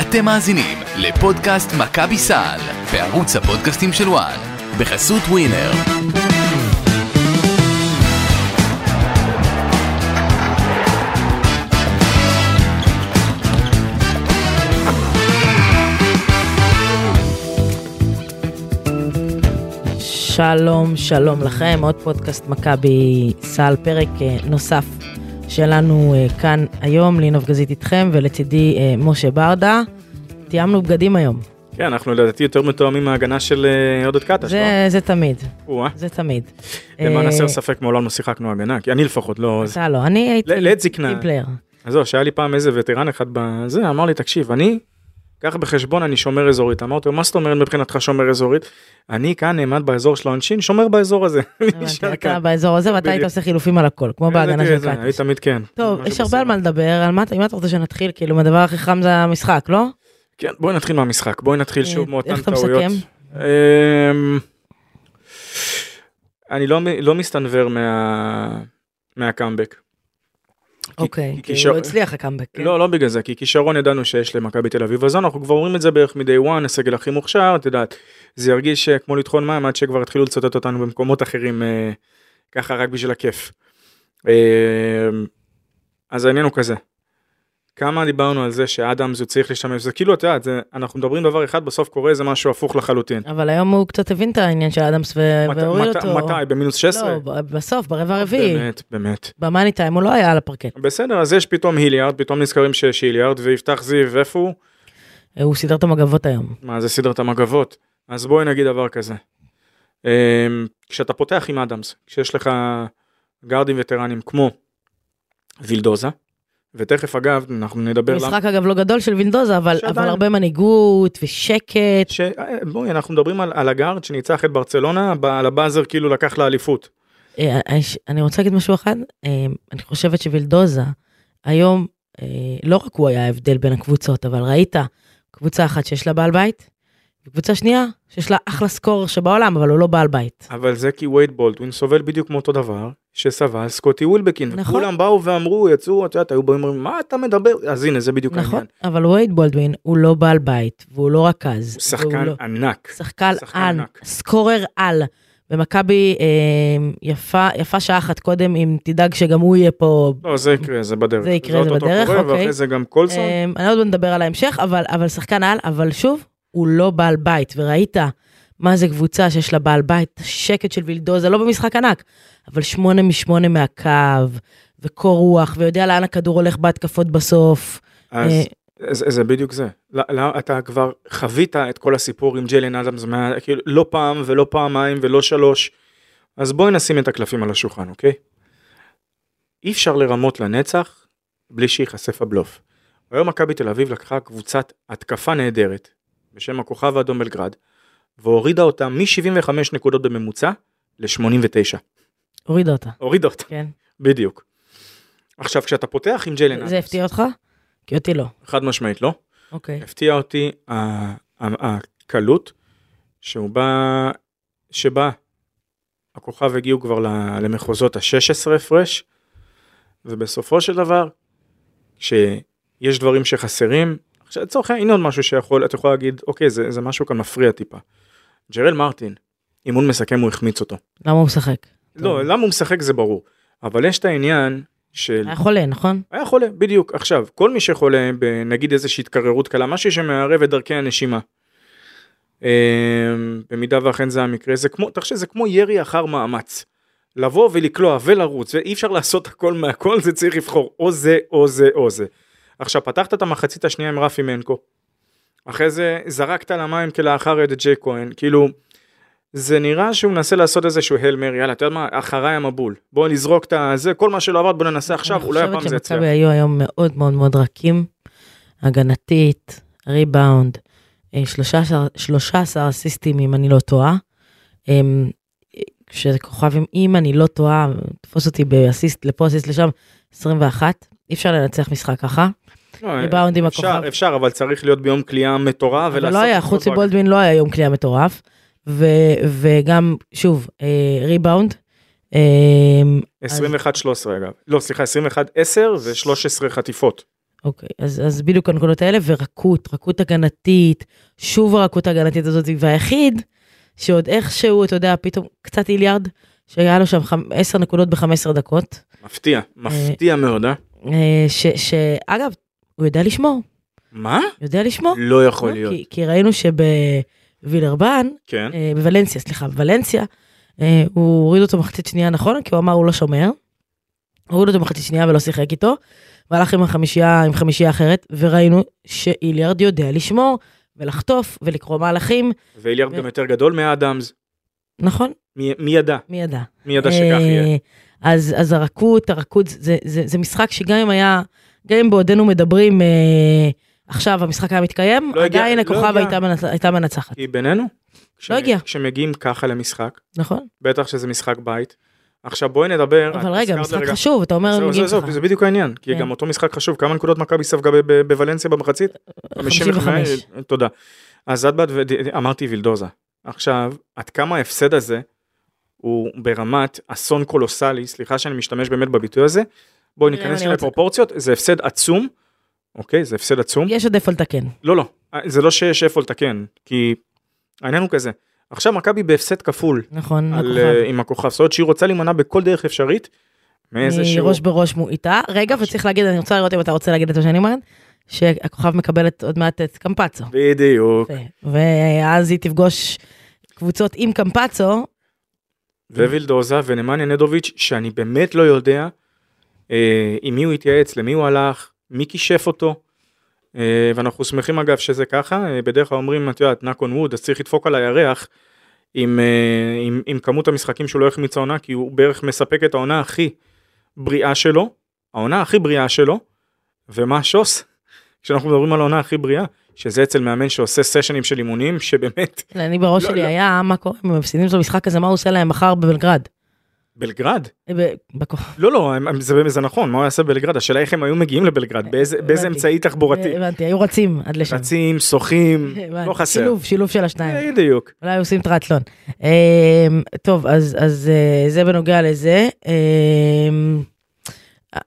אתם מאזינים לפודקאסט מכבי סל בערוץ הפודקאסטים של וואן בחסות ווינר. שלום, שלום לכם, עוד פודקאסט מכבי סל, פרק אה, נוסף שלנו אה, כאן היום, לינוב גזית איתכם, ולצידי אה, משה ברדה. תיאמנו בגדים היום. כן, אנחנו לדעתי יותר מתואמים מההגנה של אה, עודד קטש, לא? זה, זה תמיד. זה תמיד. למען הסר ספק מעולם לא שיחקנו הגנה, כי אני לפחות לא... אתה לא, אני הייתי לעת זקנה. אז זהו, שהיה לי פעם איזה וטרן אחד בזה, אמר לי, תקשיב, אני, קח בחשבון, אני שומר אזורית. אמרתי לו, מה זאת אומרת מבחינתך שומר אזורית? אני כאן נעמד באזור של העונשין, שומר באזור הזה. אתה באזור הזה ואתה היית. עושה חילופים על הכל, כמו בהגנה זה- של זה- אני. תמיד כן. טוב, יש הרבה. על מה לדבר, על מה אתה רוצה שנתחיל, כאילו, הדבר הכי חם זה המשחק, לא? כן, בואי נתחיל מהמשחק, בואי נתחיל אה, שוב מאותן איך אתה טעויות. מסכם? אמ, אני לא לא מסתנוור מה- מהקאמבק. אוקיי, כי הוא הצליח הקאמבק. כן? לא, לא בגלל זה, כי כישרון ידענו שיש למכבי תל אביב, אז אנחנו כבר אומרים את זה בערך מ-day one, הסגל הכי מוכשר, את יודעת, זה ירגיש אה, כמו לטחון מים עד שכבר התחילו לצטט אותנו במקומות אחרים, אה, ככה רק בשביל הכיף. אה, אז העניין הוא כזה, כמה דיברנו על זה שאדמס הוא צריך להשתמש, זה כאילו, את יודעת, זה- אנחנו מדברים דבר אחד, בסוף קורה איזה משהו הפוך לחלוטין. אבל היום הוא קצת הבין את העניין של אדמס והוריד מת- אותו. מתי? במינוס 16? לא, בסוף, ברבע הרביעי. באמת, באמת. במאני טיים הוא לא היה על הפרקט. בסדר, אז יש פתאום היליארד, פתאום נזכרים שיש היליארד, ויפתח זיו, איפה הוא? הוא סידר את המגבות היום. מה זה סדרת המגבות? אז בואי נגיד דבר כזה. אמ, כשאתה פותח עם אדמס, כשיש לך גארדים וטרנים כמו וילדוזה, ותכף אגב אנחנו נדבר משחק אגב לא גדול של וילדוזה, אבל שעדיין- אבל הרבה מנהיגות ושקט. ש... אה, בואי אנחנו מדברים על, על הגארד שניצח את ברצלונה, על הבאזר כאילו לקח לאליפות. אה, אה, אני רוצה להגיד משהו אחד, אה, אני חושבת שווילדוזה היום, אה, לא רק הוא היה ההבדל בין הקבוצות, אבל ראית קבוצה אחת שיש לה בעל בית, וקבוצה שנייה שיש לה אחלה סקור שבעולם, אבל הוא לא בעל בית. אבל זה כי וייד בולדווין סובל בדיוק מאותו דבר שסבל סקוטי ווילבקין. נכון. וכולם באו ואמרו, יצאו, את יודעת, היו באים ואומרים, מה אתה מדבר? אז הנה, זה בדיוק נכון, העניין. אבל וייד בולדווין הוא לא בעל בית, והוא לא רכז. הוא שחקן והוא לא- ענק. שחקן שחקן על, ענק. סקורר על. ומכבי אה, יפה, יפה שעה אחת קודם, אם תדאג שגם הוא יהיה פה. לא, זה יקרה, זה בדרך. זה יקרה, זה אוטוטו בדרך, קורה, אוקיי. ואחרי זה גם קולסון. אה, אני עוד נדבר על ההמשך, אבל, אבל שחקן על, אבל שוב, הוא לא בעל בית, וראית מה זה קבוצה שיש לה בעל בית, השקט של וילדוזה, לא במשחק ענק, אבל שמונה משמונה מהקו, וקור רוח, ויודע לאן הכדור הולך בהתקפות בסוף. אז אה, זה, זה בדיוק זה. לא, לא, אתה כבר חווית את כל הסיפור עם ג'יילן אדמס, כאילו, לא פעם ולא פעמיים ולא שלוש. אז בואי נשים את הקלפים על השולחן, אוקיי? אי אפשר לרמות לנצח בלי שייחשף הבלוף. היום מכבי תל אביב לקחה קבוצת התקפה נהדרת בשם הכוכב האדום בלגרד, והורידה אותה מ-75 נקודות בממוצע ל-89. הורידה אותה, הורידה אותה, כן. בדיוק. עכשיו כשאתה פותח עם ג'יילן אדמס, זה הפתיע אותך? כי אותי לא. חד משמעית לא, אוקיי. הפתיע אותי הקלות שהוא בא, שבה הכוכב הגיעו כבר למחוזות ה-16 הפרש, ובסופו של דבר, כשיש דברים שחסרים, עכשיו לצורך העניין, הנה עוד משהו שיכול, את יכולה להגיד, אוקיי, זה, זה משהו כאן מפריע טיפה. ג'רל מרטין, אימון מסכם הוא החמיץ אותו. למה הוא משחק? לא, למה הוא משחק זה ברור, אבל יש את העניין של... היה חולה, נכון? היה חולה, בדיוק. עכשיו, כל מי שחולה בנגיד איזושהי התקררות קלה, משהו שמערב את דרכי הנשימה. אה, במידה ואכן זה המקרה, זה כמו, תחשב, זה כמו ירי אחר מאמץ. לבוא ולקלוע ולרוץ, ואי אפשר לעשות הכל מהכל, זה צריך לבחור או זה או זה או זה. עכשיו, פתחת את המחצית השנייה עם רפי מנקו, אחרי זה זרקת למים כלאחר את ג'יי כהן, כאילו, זה נראה שהוא מנסה לעשות איזשהו הל מרי, יאללה, אתה יודע מה, אחריי המבול, בוא נזרוק את הזה, כל מה שלא עבד בוא ננסה עכשיו, אולי הפעם זה אני חושבת. שמכבי היו היום מאוד מאוד מאוד רכים, הגנתית, ריבאונד, אה, 13 13 אסיסטים אם אני לא טועה. אמ, שזה כוכב אם אני לא טועה, תפוס אותי באסיסט לפה אסיסט לשם, 21, אי אפשר לנצח משחק ככה. לא, ריבאונד עם אפשר, הכוכב. אפשר, אבל צריך להיות ביום קליעה מטורף אבל. לא היה, חוץ. מבולדווין לא היה יום קליעה מטורף. וגם, שוב, אה, ריבאונד. אה, 21-13 אגב. לא, סליחה, 21-10 ו-13 חטיפות. אוקיי, אז, אז בדיוק הנקודות האלה, ורכות, רכות הגנתית, שוב הרכות ההגנתית הזאת, והיחיד שעוד איכשהו, אתה יודע, פתאום קצת איליארד, שהיה לו שם חמ- 10 נקודות ב-15 דקות, מפתיע, מפתיע מאוד, אה? אה, ש, שאגב, הוא יודע לשמור, מה? יודע לשמור. לא יכול לא, להיות. כי, כי ראינו שבווילרבן, כן. אה, בוולנסיה, סליחה, בוולנסיה, אה, הוא הוריד אותו מחצית שנייה, נכון? כי הוא אמר הוא לא שומר. הוריד אותו מחצית שנייה ולא שיחק איתו, והלך עם החמישייה, עם חמישייה אחרת, וראינו שאיליארד יודע לשמור ולחטוף ולקרוא מהלכים, ואיליארד ו- גם יותר גדול מהאדמס. נכון? מי מי ידע? מי ידע? מי ידע שכך אה, יהיה? אז, אז הרכות, הרכות, זה, זה, זה משחק שגם אם היה, גם אם בעודנו מדברים, אה, עכשיו המשחק היה מתקיים, לא הגיע- עדיין לא הכוכב הגיע. הייתה, מנצ... הייתה מנצחת, כי בינינו, כש- לא הגיע. כשמגיעים ככה למשחק, נכון? בטח שזה משחק בית. עכשיו בואי נדבר. אבל רגע, משחק רגע- חשוב, אתה אומר, מגיעים ככה. זהו, זה בדיוק העניין, כי כן. גם אותו משחק חשוב, כמה נקודות מכבי ספגה בוולנסיה במחצית? 55. תודה. אז את באת ואמרתי וילדוזה. עכשיו, עד כמה ההפסד הזה הוא ברמת אסון קולוסלי, סליחה שאני משתמש באמת בביטוי הזה, בואי נראה, ניכנס אני רוצה- לפרופורציות, זה הפסד עצום, אוקיי, זה הפסד עצום. יש עוד איפה לתקן. לא, לא, זה לא שיש איפה לתקן, כי העניין הוא כזה, עכשיו מכבי בהפסד כפול נכון, על, הכוכב. אה, עם הכוכב, זאת אומרת שהיא רוצה להימנע בכל דרך אפשרית, מאיזה שהוא, ראש בראש מו- איתה. רגע, וצריך להגיד, אני רוצה לראות אם אתה רוצה להגיד את מה שאני אומרת, שהכוכב מקבלת עוד מעט את קמפצו. בדיוק. ואז היא תפגוש קבוצות עם קמפצו, ווילדוזה ונמניה נדוביץ', שאני באמת לא יודע עם מי הוא התייעץ, למי הוא הלך, מי כישף אותו. אה, ואנחנו שמחים אגב שזה ככה, אה, בדרך כלל אומרים, את יודעת, knock on wood, אז צריך לדפוק על הירח עם, אה, עם, עם כמות המשחקים שהוא לא החמיץ העונה, כי הוא בערך מספק את העונה הכי בריאה שלו, העונה הכי בריאה שלו, ומה השוס? כשאנחנו מדברים על העונה הכי בריאה, שזה אצל מאמן שעושה סשנים של אימונים, שבאמת, אני בראש לא, שלי לא. היה, מה קורה אם הם מפסידים את המשחק הזה, מה הוא עושה להם מחר בבלגרד? בלגרד, בכוכב. לא לא זה, נכון מה הוא יעשה בבלגרד השאלה איך הם היו מגיעים לבלגרד באיזה, באיזה. אמצעי תחבורתי הבנתי, היו רצים עד לשם. רצים שוחים. לא חסר שילוב, שילוב של השניים. בדיוק אולי עושים טריאטלון. אמ, טוב, אז, אה, זה בנוגע לזה.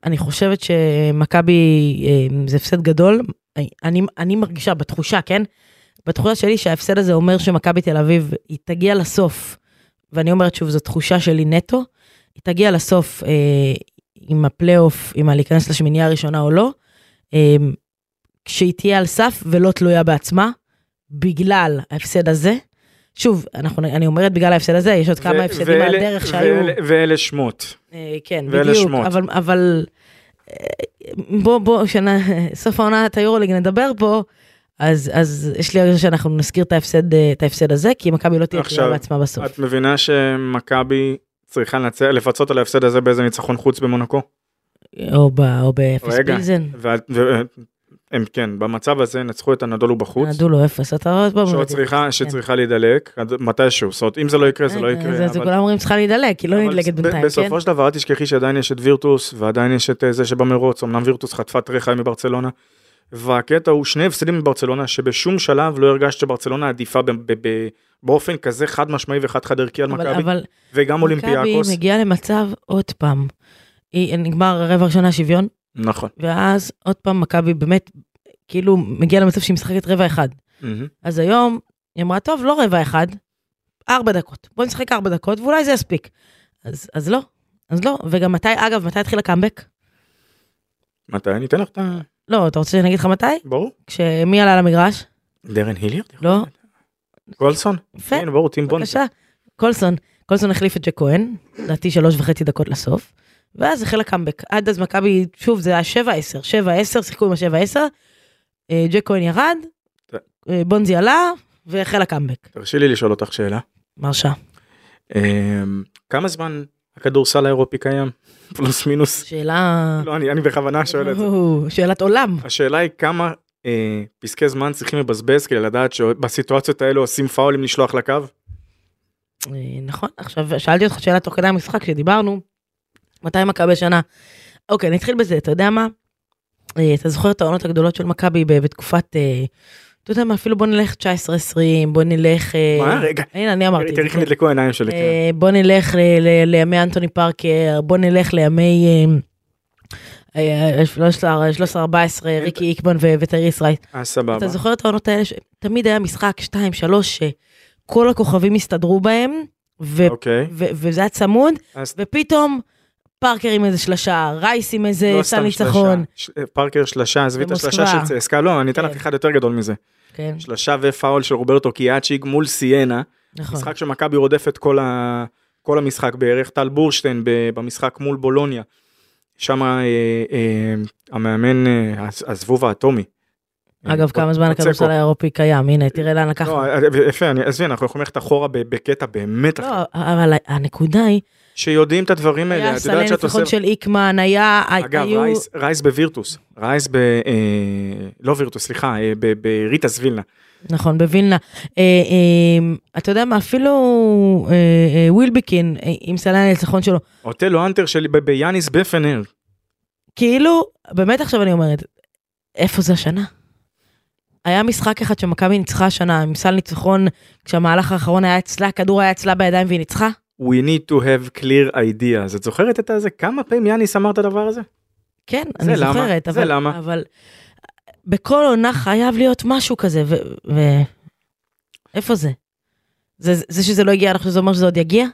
אני חושבת שמכבי זה הפסד גדול. אני מרגישה בתחושה, כן? בתחושה שלי שההפסד הזה אומר שמכבי תל אביב, היא תגיע לסוף, ואני אומרת שוב, זו תחושה שלי נטו, היא תגיע לסוף אה, עם הפלייאוף, עם הלהיכנס לשמינייה הראשונה או לא, אה, כשהיא תהיה על סף ולא תלויה בעצמה, בגלל ההפסד הזה. שוב, אנחנו, אני אומרת בגלל ההפסד הזה, יש עוד כמה ו- הפסדים על ואלה- הדרך שהיו. ואלה- ואלה שמות אה, כן, ואלה בדיוק, שמות. אבל, אבל אה, בוא, בוא, שנה, סוף העונת היורוליג נדבר פה, אז, אז יש לי הרגשה שאנחנו נזכיר את ההפסד, אה, את ההפסד הזה, כי מכבי לא תהיה תלויה בעצמה בסוף. את מבינה שמכבי צריכה לנצח לפצות על ההפסד הזה באיזה ניצחון חוץ במונקו או, ב, או באפס רגע. פילזן. ו- הם כן במצב הזה נצחו את הנדולו בחוץ נדעו לו אפס, אתה עוד פעם. שעוד צריכה שצריכה להידלק מתישהו זאת אומרת אם זה לא יקרה זה לא אה, יקרה. זה, כולם אומרים צריכה להידלק, היא לא נדלקת בינתיים, כן? בסופו של דבר אל תשכחי שעדיין יש את וירטוס ועדיין יש את אה, זה שבמרוץ אמנם וירטוס חטפה טרחה מברצלונה. והקטע הוא שני הפסדים מברצלונה שבשום שלב לא הרגשת שברצלונה עדיפה ב- ב- ב- באופן כזה חד משמעי וחד חד ערכי על מכבי וגם אולימפיאקוס. מכבי מגיעה למצב עוד פעם, היא נגמר רבע ראשונה שוויון, נכון. ואז עוד פעם מכבי באמת, כאילו מגיעה למצב שהיא משחקת רבע אחד. מהמם. אז היום היא אמרה, טוב, לא רבע אחד, ארבע דקות. בוא נשחק ארבע דקות, ואולי זה יספיק. אז, אז לא, אז לא. וגם מתי, אגב, מתי התחיל הקאמבק? מתי אני אתן לך את ה... לא, אתה רוצה שאני אגיד לך מתי? ברור. כשמי עלה למגרש? דרן היליארד? לא. גולדסון? יפה, כן ברור טים בונד. בבקשה. קולסון, קולסון החליף את ג'ק כהן, לדעתי שלוש וחצי דקות לסוף, ואז החל הקאמבק. עד אז מכבי, שוב, זה היה שבע עשר, שבע עשר, שיחקו עם השבע עשר, אה, ג'ק כהן ירד, אה, בונזי עלה, והחל הקאמבק. תרשי לי לשאול אותך שאלה. מרשה. אמ, כמה זמן הכדורסל האירופי קיים? פלוס מינוס. שאלה... לא אני אני בכוונה שואל את זה. שאלת עולם. השאלה היא כמה אה, פסקי זמן צריכים לבזבז כדי לדעת שבסיטואציות האלו עושים פאולים לשלוח לקו? אה, נכון, עכשיו שאלתי אותך שאלה תוך כדי המשחק שדיברנו, מתי מכבי שנה? אוקיי, נתחיל בזה, אתה יודע מה? אה, אתה זוכר את העונות הגדולות של מכבי בתקופת, אה, אתה יודע מה, אפילו בוא נלך 19-20, בוא נלך... אה, מה? רגע. הנה, אני אמרתי. את תראי איך כן. נדלקו העיניים שלי. כן. אה, בוא נלך לימי אנטוני פארקר, בוא נלך לימי... אה, אה, 13-14, ריקי איקבון וטריס רייט. אה, סבבה. אתה זוכר את העונות האלה שתמיד היה משחק 2-3 שכל הכוכבים הסתדרו בהם, אוקיי. וזה היה צמוד, ופתאום פארקר עם איזה שלשה, רייס עם איזה לא סל ניצחון. ש- פארקר שלשה, עזבי את. השלשה של צסקה, לא, אני אתן לך כן. אחד יותר גדול מזה. כן, שלשה ופאול של רוברטו קיאצ'יג מול סיינה. נכון. משחק שמכבי רודפת כל, ה... כל המשחק בערך, טל בורשטיין. במשחק מול בולוניה. שם אה, אה, המאמן, אה, הז- הזבוב האטומי. אגב, אה, כמה זמן. הכדורסל האירופי קיים, הנה, תראה לאן לקחנו. לא, אה, יפה, עזבי, אנחנו יכולים ללכת אחורה בקטע באמת אחר. לא, אבל הנקודה היא, שיודעים את הדברים האלה, היה את סלי יודעת שאת ניצחון עושה... של איקמן, היה, אגב, היו, רייס, רייס בווירטוס, רייס ב... אה, לא וירטוס, סליחה, אה, בריטס וילנה. נכון, בווילנה. אה, אה, אתה יודע מה, אפילו אה, אה, ווילבקין, אה, עם סלי הניצחון שלו, אוטלו אנטר שלי ב- ביאניס בפנר. כאילו, באמת עכשיו אני אומרת, איפה זה השנה? היה משחק אחד שמכבי ניצחה השנה עם סל ניצחון, כשהמהלך האחרון היה אצלה, הכדור היה אצלה בידיים והיא ניצחה? We need to have clear ideas. את זוכרת את הזה? כמה פעמים יאניס אמר את הדבר הזה? כן, זה אני למה? זוכרת, זה אבל, למה? אבל בכל עונה חייב להיות משהו כזה, ו... ו... זה? זה? זה שזה לא הגיע, אנחנו זה אומר שזה עוד יגיע?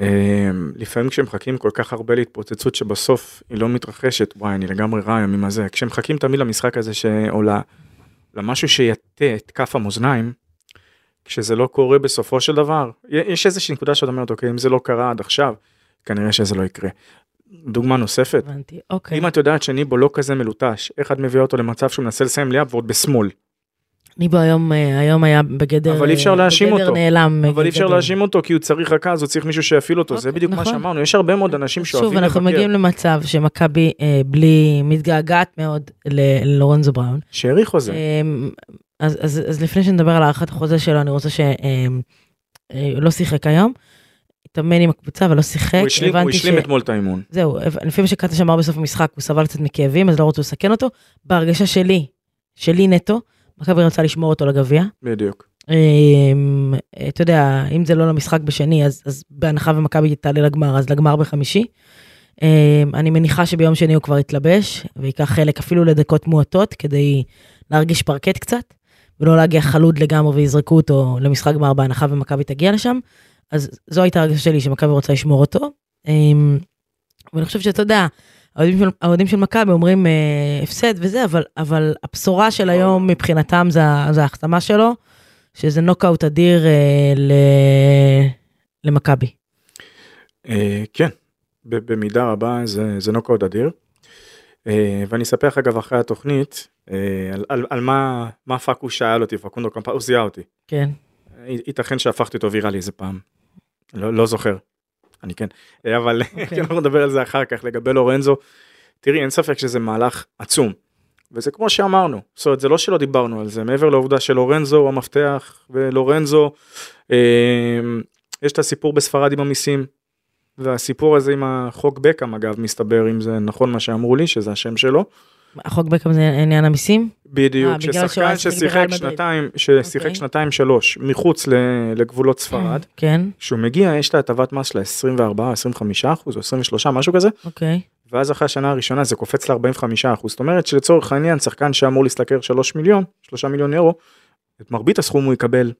אמ, לפעמים כשמחכים כל כך הרבה להתפוצצות שבסוף היא לא מתרחשת, וואי אני לגמרי רע הימים הזה, כשמחכים תמיד למשחק הזה שעולה, למשהו שיטה את כף המאזניים, כשזה לא קורה בסופו של דבר, יש איזושהי נקודה שאת אומרת אוקיי אם זה לא קרה עד עכשיו, כנראה שזה לא יקרה. דוגמה נוספת, הבנתי, אוקיי. אם את יודעת שניבו לא כזה מלוטש, איך את מביאה אותו למצב שהוא מנסה לסיים ליאב ועוד בשמאל, ניבו היום, אה, היום היה בגדר, אבל אי אפשר להאשים בגדר אותו. נעלם. אבל אי אפשר. להאשים אותו כי הוא צריך רכז, הוא צריך מישהו שיפעיל אותו, זה אוקיי, בדיוק מה נכון. שאמרנו, יש הרבה מאוד אנשים שוב, שאוהבים אנחנו לבקר. מגיעים למצב שמכבי אה, בלי, מתגעגעת מאוד ללורנזו בראון. שהעריכו זה. אמ, אז, אז, אז לפני שנדבר על הארכת החוזה שלו, אני רוצה ש... אמ, אה, הוא לא שיחק היום, התאמן עם הקבוצה ולא שיחק. הוא השלים- הוא השלים ש- אתמול את האימון. זהו, לפי מה שקטש אמר בסוף המשחק, הוא סבל קצת מכאבים, אז לא רצו לסכן אותו. בהרגשה שלי, שלי נטו, מכבי רצה לשמור אותו לגביע. בדיוק. אמ, אתה יודע, אם זה לא למשחק בשני, אז, אז בהנחה ומכבי תעלה לגמר, אז לגמר בחמישי. אמ, אני מניחה שביום שני הוא כבר יתלבש, וייקח חלק אפילו לדקות מועטות, כדי להרגיש פרקט קצת, ולא להגיע חלוד לגמרי ויזרקו אותו למשחק גמר בהנחה ומכבי תגיע לשם. אז זו הייתה הרגשה שלי, שמכבי רוצה לשמור אותו. אמ, ואני חושב שאתה יודע, האוהדים של, של מכבי אומרים אה, הפסד וזה, אבל, אבל הבשורה של היום מבחינתם זה, זה ההחתמה שלו, שזה נוקאוט אדיר אה, ל... למכבי. אה, כן, במידה רבה זה, זה נוקאוט אדיר. אה, ואני אספר לך אגב אחרי התוכנית על, על, על מה, מה פאקו שאל אותי, פקונדו קמפה, הוא זיהה אותי. כן. ייתכן שהפכתי אותו ויראלי איזה פעם. לא, לא זוכר. אני כן. אה, אבל אוקיי. כן, אנחנו נדבר על זה אחר כך לגבי לורנזו. תראי אין ספק שזה מהלך עצום. וזה כמו שאמרנו, זאת אומרת זה לא שלא דיברנו על זה, מעבר לעובדה שלורנזו הוא המפתח ולורנזו, אה, יש את הסיפור בספרד עם המיסים, והסיפור הזה עם החוק בקאם אגב מסתבר אם זה נכון מה שאמרו לי שזה השם שלו, החוק בקאם זה עניין המיסים? בדיהו, אה, בגלל שהוא ששחקן ששיחק. שנתיים, ששיחק אוקיי. שנתיים שלוש מחוץ לגבולות ספרד, כן, כשהוא מגיע יש את ההטבת מס של 24, 25 אחוז או 23 משהו כזה, אוקיי. ואז אחרי השנה הראשונה זה קופץ ל-45 אחוז, זאת אומרת שלצורך העניין שחקן שאמור להשתכר 3 מיליון, 3 מיליון אירו, את מרבית הסכום הוא יקבל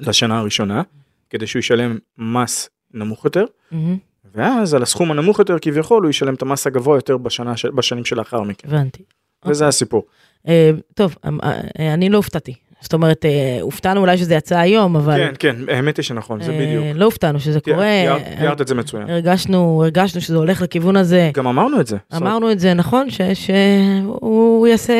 לשנה הראשונה, כדי שהוא ישלם מס נמוך יותר, מהמם, ואז על הסכום הנמוך יותר כביכול הוא ישלם את המס הגבוה יותר בשנה, בשנים שלאחר מכן, הבנתי. וזה הסיפור. אה, טוב, אה, אה, אני לא הופתעתי. זאת אומרת, הופתענו אולי שזה יצא היום, אבל... כן, כן, האמת היא שנכון, זה בדיוק. לא הופתענו שזה קורה. תיארת- את זה מצוין. הרגשנו, הרגשנו שזה הולך לכיוון הזה. גם אמרנו את זה. אמרנו את זה, נכון? שהוא יעשה,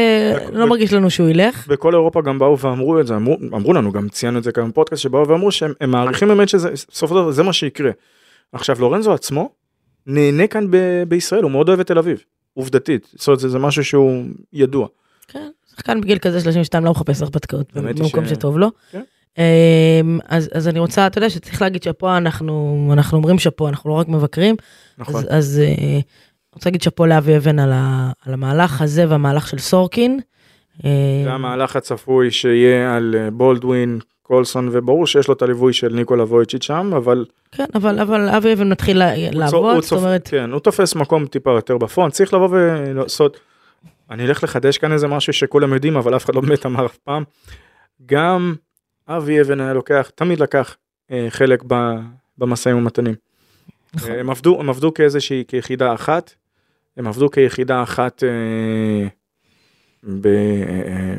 לא מרגיש לנו שהוא ילך. בכל אירופה גם באו ואמרו את זה, אמרו, לנו, גם ציינו את זה כאן בפודקאסט, שבאו ואמרו שהם הם מעריכים באמת שזה, בסופו של דבר זה מה שיקרה. עכשיו לורנזו עצמו נהנה כאן ב, בישראל, הוא מאוד אוהב את תל אביב, עובדתית, זאת אומרת זה, זה משהו שהוא ידוע. כן, שחקן בגיל כזה 32 לא מחפש הרפתקאות במקום ש- שטוב לו. כן. אמ, אז אז אני רוצה, אתה יודע שצריך להגיד שאפו, אנחנו אנחנו אומרים שאפו, אנחנו לא רק מבקרים. נכון. אז, אז אה, רוצה להגיד שאפו לאבי אבן על, ה, על המהלך הזה והמהלך של סורקין. אה, זה המהלך הצפוי שיהיה על אה, בולדווין, קולסון, וברור שיש לו את הליווי של ניקולה וויצ'יץ' שם, אבל כן, אבל, אבל אבי אבן מתחיל לעבוד, זאת אומרת, כן, הוא תופס מקום טיפה יותר בפרונט, צריך לבוא ולעשות, אני אלך לחדש כאן איזה משהו שכולם יודעים, אבל אף אחד לא באמת אמר אף פעם. גם אבי אבן היה לוקח, תמיד לקח אה, חלק ב- במשאים ומתנים. נכון. אה, הם עבדו, הם עבדו כאיזושהי, כיחידה אחת, הם עבדו כיחידה אחת, אה, ב, אה,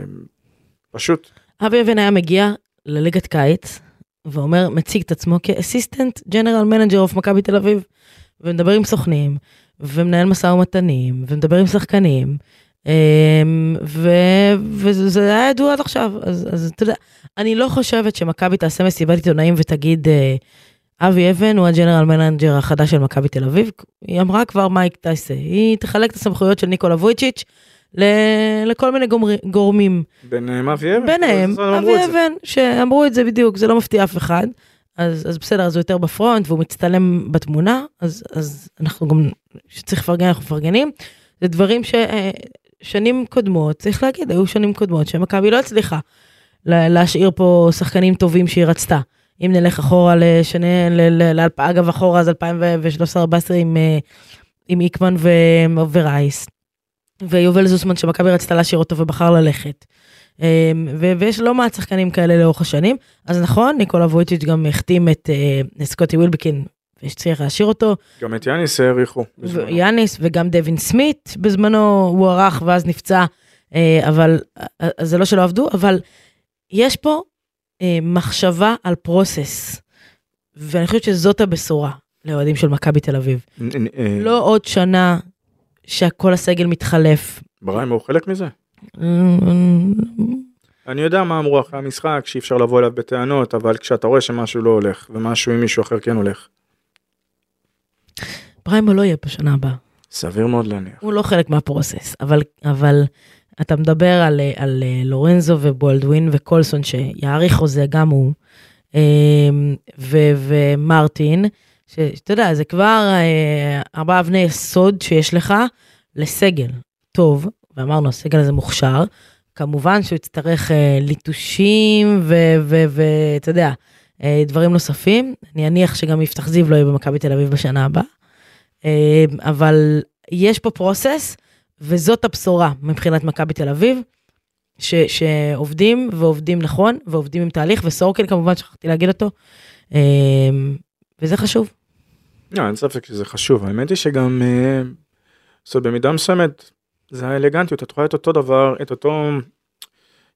פשוט, אבי אבן היה מגיע לליגת קיץ, ואומר, מציג את עצמו כ assistant general manager of מכבי תל אביב, ומדבר עם סוכנים, ומנהל משא ומתנים, ומדבר עם שחקנים, אמ, ו- וזה היה ידוע עד עכשיו, אז, אז אתה יודע, אני לא חושבת שמכבי תעשה מסיבת עיתונאים ותגיד, אה, אבי אבן הוא ה-general manager החדש של מכבי תל אביב, היא אמרה כבר מה היא תעשה, היא תחלק את הסמכויות של ניקולה וויצ'יץ' ל- לכל מיני גורמי- גורמים. ביניהם אבי אבן. ביניהם, אבי. אבן, שאמרו את זה בדיוק, זה לא מפתיע אף אחד. אז, אז בסדר, אז הוא יותר ב-front והוא מצטלם בתמונה, אז, אז אנחנו גם, שצריך לפרגן, אנחנו מפרגנים. זה דברים ששנים קודמות, צריך להגיד, היו שנים קודמות שמכבי לא הצליחה לה- להשאיר פה שחקנים טובים שהיא רצתה. אם נלך אחורה לשני, ל, ל, ל, אגב אחורה אז 2013-2014 עם, אה, עם איקמן ו, ורייס. ויובל זוסמן שמכבי רצתה להשאיר אותו ובחר ללכת. אמ, ויש לא מעט שחקנים כאלה לאורך השנים. אז נכון, ניקולה וויצ'יץ' גם החתים את אה, סקוטי ווילבקין, ושצריך להשאיר אותו, גם את יאניס העריכו. ויאניס וגם דווין סמית בזמנו הוא ערך ואז נפצע, אה, אבל אה, זה לא שלא עבדו, אבל יש פה מחשבה על פרוסס, ואני חושבת שזאת הבשורה לאוהדים של מכבי תל אביב. לא עוד שנה שכל הסגל מתחלף. בריים הוא חלק מזה. אה, אני יודע מה אמרו אחרי המשחק, שאי אפשר לבוא אליו בטענות, אבל כשאתה רואה שמשהו לא הולך, ומשהו עם מישהו אחר כן הולך, בריימו לא יהיה בשנה הבאה. סביר מאוד להניח. הוא לא חלק מהפרוסס, אבל, אבל אתה מדבר על, אה, על אה, לורנזו ובולדווין וקולסון שיאריך חוזה גם הוא, אה, ו, ומרטין, שאתה יודע, זה כבר אה, ארבעה אבני יסוד שיש לך לסגל טוב, ואמרנו, הסגל הזה מוכשר, כמובן שהוא יצטרך אה, ליטושים ואתה יודע, אה, דברים נוספים. אני אניח שגם יפתח זיו לא יהיה במכבי תל אביב בשנה הבאה. אה, אבל יש פה פרוסס, וזאת הבשורה מבחינת מכבי תל אביב, ש, שעובדים ועובדים נכון, ועובדים עם תהליך, וסורקין כמובן, שכחתי להגיד אותו, אה, וזה חשוב. לא, אין ספק שזה חשוב, האמת היא שגם, אה, זאת אומרת, במידה מסוימת, זה האלגנטיות, את רואה את אותו דבר, את אותו,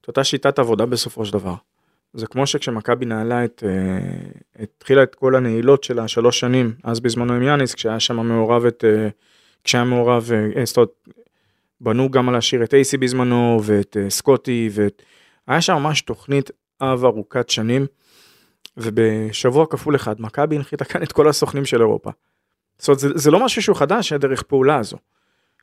את אותה שיטת עבודה בסופו של דבר. זה כמו שכשמכבי נעלה את, אה, התחילה את כל הנעילות של השלוש שנים, אז בזמנו עם יאניס, כשהיה שם מעורב את, אה, כשהיה מעורב, זאת אומרת, בנו גם על השיר את אייסי בזמנו, ואת סקוטי, ואת... היה שם ממש תוכנית אב ארוכת שנים, ובשבוע כפול אחד, מכבי הנחיתה כאן את כל הסוכנים של אירופה. זאת אומרת, זה, זה לא משהו שהוא חדש, הדרך פעולה הזו.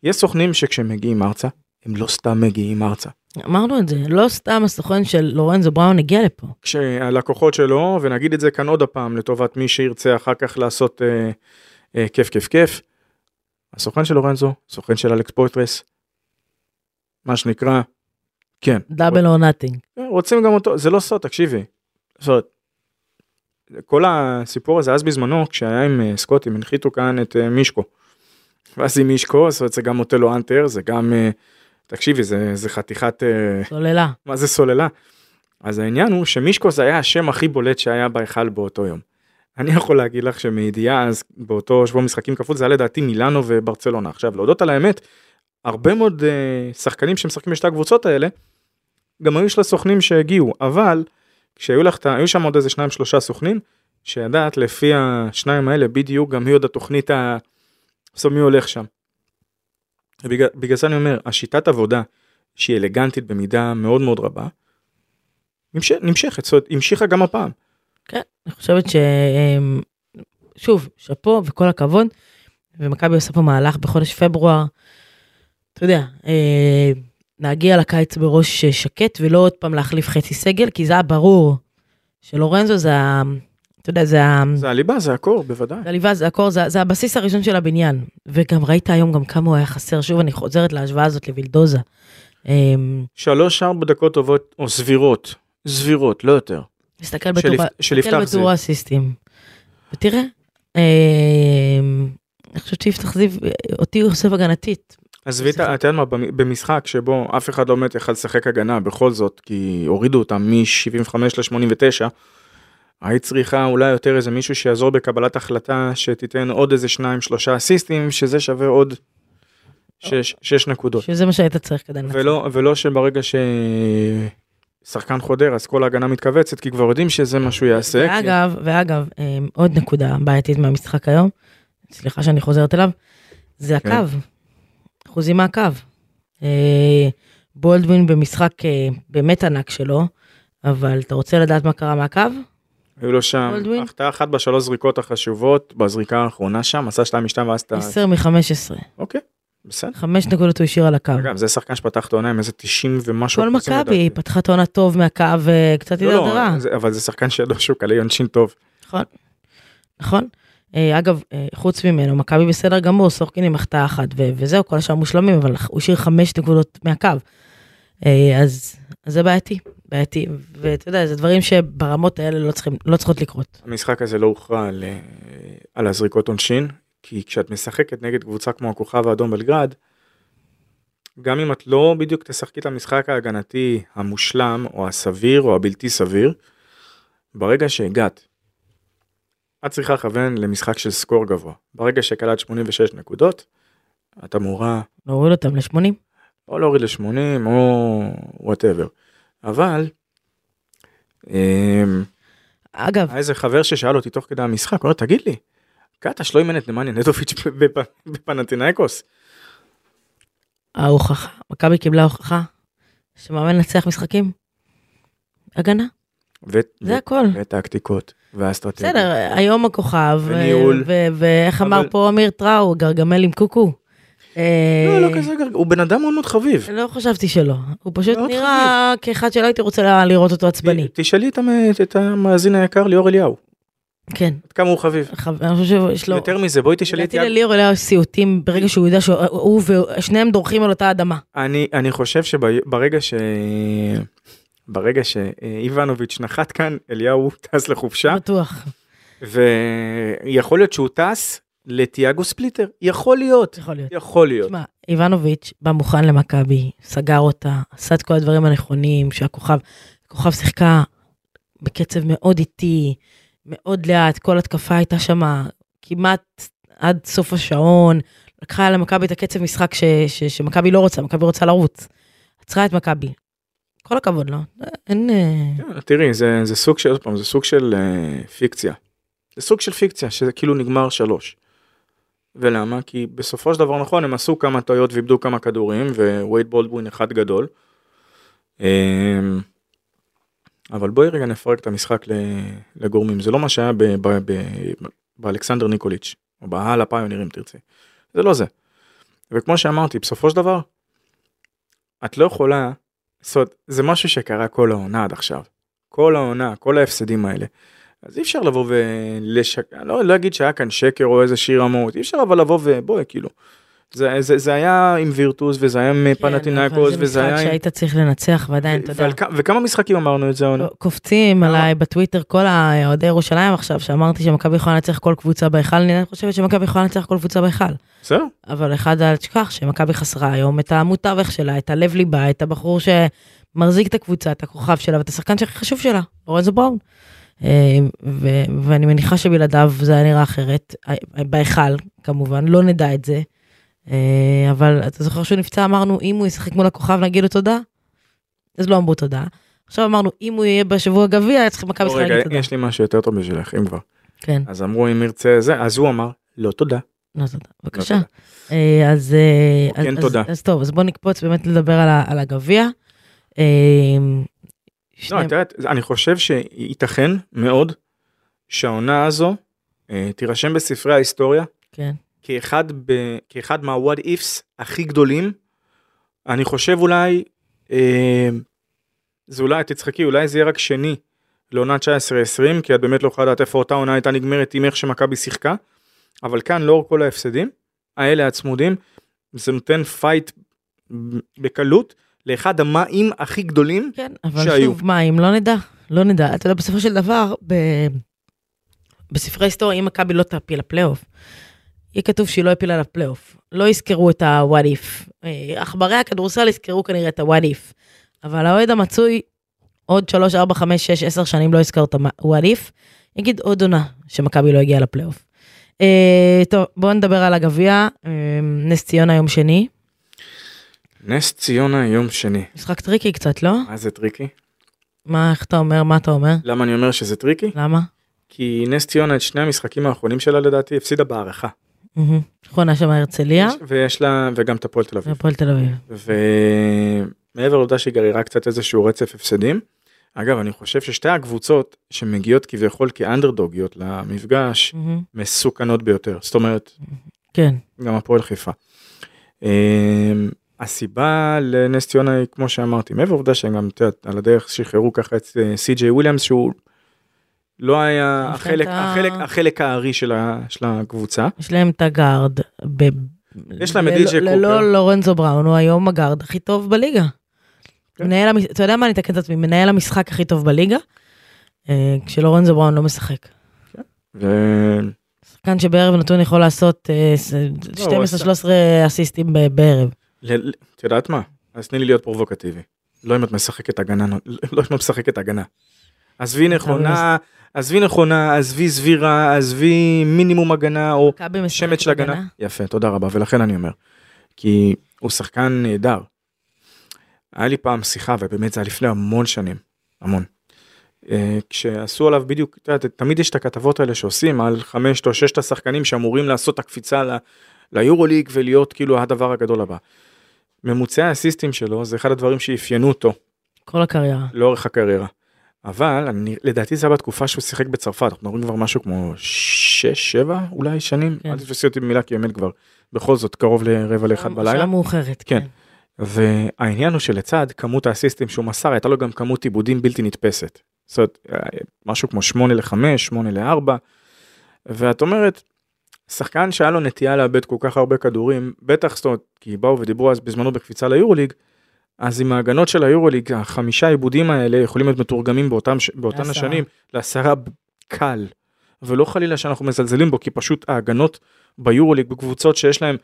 יש סוכנים שכשהם מגיעים ארצה, הם לא סתם מגיעים ארצה. אמרנו את זה, לא סתם הסוכן של לורנזו בראון הגיע לפה. כשהלקוחות שלו, ונגיד את זה כאן עוד הפעם, לטובת מי שירצה אחר כך לעשות אה, אה, כיף כיף כיף, הסוכן של לורנזו, סוכן של אלכס פויטרס, מה שנקרא, כן. double או nothing. רוצים גם אותו, זה לא סוד, תקשיבי. זאת אומרת, כל הסיפור הזה אז בזמנו, כשהיה עם אה, סקוטי, הם הנחיתו כאן את אה, מישקו. ואז עם מישקו, זאת אומרת, זה גם אוטלו אנטר, זה גם, אה, תקשיבי, זה, זה חתיכת, סוללה. מה זה סוללה? אז העניין הוא שמישקו זה היה השם הכי בולט שהיה בהיכל באותו יום. אני יכול להגיד לך שמידיעה אז באותו שבוע משחקים כפול זה היה לדעתי מילאנו וברצלונה. עכשיו להודות על האמת, הרבה מאוד uh, שחקנים שמשחקים בשתי הקבוצות האלה, גם היו של הסוכנים שהגיעו, אבל כשהיו לך, היו שם עוד איזה שניים שלושה סוכנים, שידעת לפי השניים האלה בדיוק גם מי עוד התוכנית ה... בסוף מי הולך שם. ובגלל בגלל זה אני אומר, השיטת עבודה שהיא אלגנטית במידה מאוד מאוד רבה, נמש, נמשכת, זאת אומרת, המשיכה גם הפעם. כן, אני חושבת ש... אמ, שוב, שאפו וכל הכבוד, ומכבי עושה פה מהלך בחודש פברואר, אתה יודע, אה, להגיע לקיץ בראש שקט ולא עוד פעם להחליף חצי סגל, כי זה היה ברור שלורנזו זה אתה יודע, זה ה... זה הליבה, זה הקור, בוודאי. זה הליבה, זה הקור, זה, זה הבסיס הראשון של הבניין. וגם ראית היום גם כמה הוא היה חסר, שוב, אני חוזרת להשוואה הזאת לווילדוזה. אמ, שלוש ארבע דקות טובות, או סבירות, סבירות, לא יותר. תסתכל בטור, האסיסטים. ותראה, אמ, אני חושבת שיפתח זיו, אותי הוא אוסף הגנתית. עזבי את ה... אתה יודע מה, במ- במשחק שבו אף אחד לא באמת יכל לשחק הגנה בכל זאת, כי הורידו אותם מ-75 ל-89, היית צריכה אולי יותר איזה מישהו שיעזור בקבלת החלטה, שתיתן עוד איזה שניים שלושה אסיסטים, שזה שווה עוד שש, שש נקודות. שזה מה שהיית צריך כדי לנצח. ולא, ולא שברגע ששחקן חודר אז כל ההגנה מתכווצת, כי כבר יודעים שזה מה שהוא יעשה. כי- ואגב, ואגב, אמ, עוד נקודה בעייתית מהמשחק היום, סליחה שאני חוזרת אליו, זה כן. אחוזים מהקו. אה, בולדווין במשחק אה, באמת ענק שלו, אבל אתה רוצה לדעת מה קרה מהקו? היו לו שם? החטאה אחת בשלוש זריקות החשובות, בזריקה האחרונה שם, עשה שתיים משתיים ואז אתה... 10 מ-15, אוקיי, בסדר. 5 נקודות הוא השאיר על הקו. אגב, זה שחקן שפתח את העונה עם איזה 90 ומשהו. כל מכבי. פתחה את העונה טוב מהקו וקצת לא, הידרדרה. לא, זה- אבל זה שחקן שידוע שהוא קלי עונשין טוב. נכון, נכון. אה, אגב, אה, חוץ ממנו, מכבי בסדר גמור, סורקין עם החטאה אחת, וזהו, כל השאר מושלמים, אבל הוא השאיר חמש נקודות מהקו. אה, אז, אז זה בעייתי, בעייתי, ואתה יודע, זה דברים שברמות האלה לא, צריכים, לא צריכות לקרות. המשחק הזה לא הוכרע על, על הזריקות עונשין, כי כשאת משחקת נגד קבוצה כמו הכוכב האדום בלגרד, גם אם את לא בדיוק תשחקי את המשחק ההגנתי המושלם או הסביר או הבלתי סביר, ברגע שהגעת, את צריכה לכוון למשחק של סקור גבוה. ברגע שקלט 86 נקודות, את אמורה להוריד אותם ל-80. או להוריד ל-80 או whatever. אבל, אמ, אגב, היה איזה חבר ששאל אותי תוך כדי המשחק, הוא אומר, תגיד לי, קטש לא אימן את נמניה נדוביץ' בפ- בפנאתינאיקוס? ההוכחה, מכבי קיבלה הוכחה שמאמן לנצח משחקים. הגנה, ו- זה ו- הכל. וטקטיקות, והאסטרטגיה. בסדר, היום הכוכב, וניהול. ואיך אמר פה אמיר טראו, גרגמל עם קוקו. אה, לא, לא כזה גרג... הוא בן אדם מאוד מאוד חביב. לא חשבתי שלא, הוא פשוט נראה כאחד שלא הייתי רוצה לראות אותו עצבני. תשאלי את המ- את המאזין היקר ליאור אליהו, כן, עד כמה הוא חביב. חב- אני חושב שיש לו, יותר מזה, בואי תשאלי את לדעתי יאב. לליאור אליהו סיוטים ברגע שהוא יודע שהוא ושניהם דורכים על אותה אדמה. אני חושב שברגע ש... ברגע שאיבנוביץ' נחת כאן, אליהו טס לחופשה, בטוח, ויכול להיות שהוא טס לתיאגו ספליטר, יכול להיות, יכול להיות. יכול להיות. תשמע, איבנוביץ' בא מוכן למכבי, סגר אותה, עשה את כל הדברים הנכונים, שהכוכב, הכוכב שיחקה בקצב מאוד איטי, מאוד לאט, כל התקפה הייתה שמה כמעט עד סוף השעון, לקחה למכבי את הקצב משחק ש, ש, שמכבי לא רוצה, מכבי רוצה לרוץ. עצרה את מכבי. כל הכבוד לו, אין... אה, כן, תראי, זה, זה סוג של, עוד פעם, זה סוג של אה, פיקציה. זה סוג של פיקציה, שזה כאילו נגמר שלוש. ולמה? כי בסופו של דבר נכון, הם עשו כמה טעויות ואיבדו כמה כדורים, ווייד בולדווין אחד גדול. אה, אבל בואי רגע נפרק את המשחק לגורמים, זה לא מה שהיה באלכסנדר ניקוליץ', או בהלאה פיוניר אם תרצי. זה לא זה. וכמו שאמרתי, בסופו של דבר, את לא יכולה, זאת אומרת, זה משהו שקרה כל העונה עד עכשיו. כל העונה, כל ההפסדים האלה. אז אי אפשר לבוא ולשק... אני לא, לא אגיד שהיה כאן שקר או איזה שיר רמאות, אי אפשר אבל לבוא ובואי, כאילו. זה, זה, זה היה עם וירטוס וזה היה עם כן, אבל וזה זה היה משחק עם... שהיית צריך לנצח, ועדיין, אתה יודע. וכמה משחקים אמרנו את זה העונה? קופצים אה. עליי בטוויטר כל האוהדי ירושלים עכשיו, שאמרתי שמכבי יכולה לנצח כל קבוצה בהיכל, אני חושבת שמכבי יכולה לנצח כל קבוצה בהיכל. בסדר? אבל אחד אל תשכח שמכבי חסרה היום את המותווך שלה, את הלב ליבה, את הבחור שמחזיק את הקבוצה, את הכוכב שלה, ואת השחקן שהכי חשוב שלה, לורנזו בראון. אה, ו- ואני מניחה שבלעדיו זה היה נראה אחרת, אה, בהיכל כמובן, לא נדע את זה. אה, אבל אתה זוכר שהוא נפצע, אמרנו, אם הוא ישחק מול הכוכב נגיד לו תודה? אז לא אמרו תודה. עכשיו אמרנו, אם הוא יהיה בשבוע גביע, צריך מכבי רגע, להגיד תודה. יש לי משהו יותר טוב בשבילך, אם כבר. כן, אז אמרו אם ירצה זה, אז הוא אמר, לא תודה. לא תודה. לא בבקשה. תודה. אה, אז, אה, כן, אז, תודה. אז, טוב, אז בוא נקפוץ באמת לדבר על, הגביע. לא, את יודעת, אני חושב שייתכן מאוד שהעונה הזו תירשם בספרי ההיסטוריה כן, כאחד, ב, כאחד מה-what ifs הכי גדולים. אני חושב אולי, אה, זה אולי, תצחקי, אולי זה יהיה רק שני לעונה 19-20, כי את באמת לא יכולה לדעת איפה אותה עונה הייתה נגמרת עם איך שמכבי שיחקה, אבל כאן לאור כל ההפסדים, האלה הצמודים, זה נותן fight בקלות לאחת השנים הכי גדולים כן, אבל שהיו. שוב, מה, אם לא נדע, לא נדע. אתה יודע, בסופו של דבר, ב... בספרי היסטוריה, אם מכבי לא תעפיל לפלייאוף, יהיה כתוב שהיא לא העפילה לפלייאוף. לא יזכרו את ה-what if. אה, עכברי הכדורסל יזכרו כנראה את ה-what if. אבל האוהד המצוי, עוד 3, 4, 5, 6, 10 שנים לא יזכר את ה-what if, יגיד עוד עונה שמכבי לא הגיעה לפלייאוף. אה, טוב, בואו נדבר על הגביע. אה, נס ציונה יום שני. נס ציונה יום שני. משחק tricky קצת, לא? מה זה tricky? מה, איך אתה אומר? מה אתה אומר? למה אני אומר שזה tricky? למה? כי נס ציונה את שני המשחקים האחרונים שלה לדעתי הפסידה בהארכה. נכון, היה שם הרצליה יש- ויש לה, וגם את הפועל תל אביב. והפועל תל אביב. ומעבר לעובדה שהיא גררה קצת איזשהו רצף הפסדים. אגב, אני חושב ששתי הקבוצות שמגיעות כביכול כאנדרדוגיות למפגש. מסוכנות ביותר. זאת אומרת, כן, גם הפועל חיפה. אמ, הסיבה לנס ציונה היא כמו שאמרתי, מעבר לעובדה שהם גם, על הדרך שחררו ככה את אה, סי.ג'יי וויליאמס שהוא לא היה החלק, ה- החלק, החלק הארי של, ה, של הקבוצה. יש להם את הגארד. ב... יש להם את ללא- די.ג'יי קופר. ללא לורנזו בראון, הוא היום הגארד הכי טוב בליגה. כן. מנהל, המש- אתה יודע מה, אני אתקן את עצמי, מנהל המשחק הכי טוב בליגה, אה, כשלורנזו בראון לא משחק. ו... שחקן שבערב נתון יכול לעשות אה, ס- לא, 12-13 אסיסטים בערב. את יודעת מה? אז תני לי להיות פרובוקטיבי. לא אם את משחקת הגנה, לא אם את משחקת הגנה. עזבי נכונה, עזבי נכונה, עזבי סבירה, עזבי מינימום הגנה או שמץ של הגנה. יפה, תודה רבה, ולכן אני אומר. כי הוא שחקן נהדר. היה לי פעם שיחה, ובאמת זה היה לפני המון שנים, המון. אה, כשעשו עליו בדיוק, תמיד יש את הכתבות האלה שעושים על חמשת או ששת השחקנים שאמורים לעשות את הקפיצה ל- ליורוליג ולהיות כאילו הדבר הגדול הבא. ממוצעי האסיסטים שלו זה אחד הדברים שאפיינו אותו כל הקריירה. לאורך הקריירה. אבל אני, לדעתי זה היה בתקופה שהוא שיחק בצרפת, אנחנו מדברים כבר משהו כמו 6-7 אולי שנים, כן. אל תתפסי אותי במילה כי באמת כבר בכל זאת קרוב לרבע לאחד שעה בלילה. מאוחרת, כן. כן. והעניין הוא שלצד כמות האסיסטים שהוא מסר הייתה לו גם כמות עיבודים בלתי נתפסת. זאת אומרת, אה, משהו כמו 8 ל-5, 8 ל-4, ואת אומרת, שחקן שהיה לו נטייה לאבד כל כך הרבה כדורים, בטח, זאת אומרת, כי באו ודיברו אז בזמנו בקפיצה ליורוליג, אז עם ההגנות של היורוליג, החמישה איבודים האלה יכולים להיות מתורגמים באותם, באותן לעשרה. השנים לעשרה קל, ולא חלילה שאנחנו מזלזלים בו, כי פשוט ההגנות ביורוליג בקבוצות שיש להם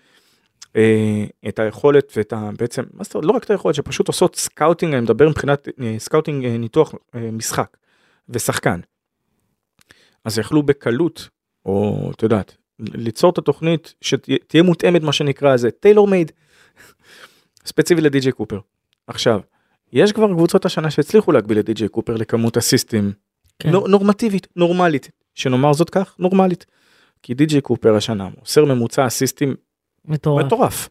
אה, את היכולת ואת ה... בעצם, מה זאת אומרת, לא רק את היכולת, שפשוט עושות scouting, אני מדבר מבחינת אה, scouting אה, ניתוח אה, משחק ושחקן. אז יכלו בקלות, או את יודעת, ליצור את התוכנית שתהיה מותאמת מה שנקרא זה tailor made, ספציפי לדי.ג'יי קופר. עכשיו, יש כבר קבוצות השנה שהצליחו להגביל את די.ג'יי קופר לכמות אסיסטים כן. נור, נורמטיבית, נורמלית, שנאמר זאת כך, נורמלית. כי די.ג'יי קופר השנה מוסר ממוצע אסיסטים מטורף. מטורף.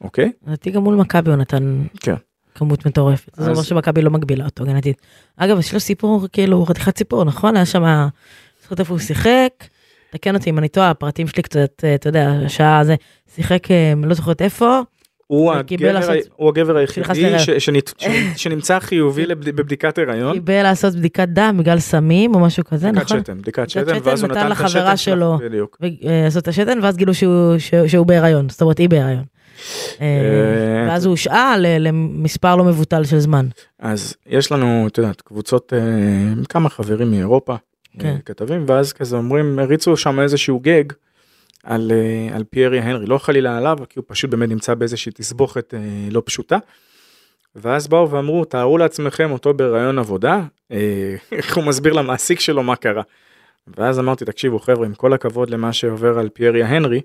אוקיי? לדעתי גם מול מכבי הוא נתן כן. כמות מטורפת. זה אז- אומר שמכבי לא מגבילה אותו הגנתית. אגב, יש לו סיפור, כאילו, חתיכת סיפור, נכון? היה שם, זוכרת איפה הוא שיחק? תקן אותי אם אני טועה, הפרטים שלי קצת, אה, אתה יודע, השעה הזה, שיחק, אה, לא זוכרת איפה, הוא הגבר, לעשות- הוא הגבר היחידי ש, ש, שנמצא חיובי לבד, בבדיקת הריון. קיבל לעשות בדיקת דם בגלל סמים או משהו כזה, בדיקת נכון? שתן, בדיקת בדיקת שתן, ואז הוא נתן את השתן שלו. בדיוק. ולעשות את השתן, ואז גילו שהוא, שהוא, שהוא בהיריון, זאת אומרת, היא בהיריון. אה, אה, ואז הוא הושעה למספר לא מבוטל של זמן. אז יש לנו, את יודעת, קבוצות, אה, כמה חברים מאירופה, כן. אה, כתבים, ואז כזה אומרים, הריצו שם איזשהו גג על, אה, על פיירי הנרי, לא חלילה עליו, כי הוא פשוט באמת נמצא באיזושהי תסבוכת אה, לא פשוטה. ואז באו ואמרו, תארו לעצמכם אותו בהיריון עבודה, אה, איך הוא מסביר למעסיק שלו מה קרה. ואז אמרתי, תקשיבו חבר'ה, עם כל הכבוד למה שעובר על פיירי ההנרי,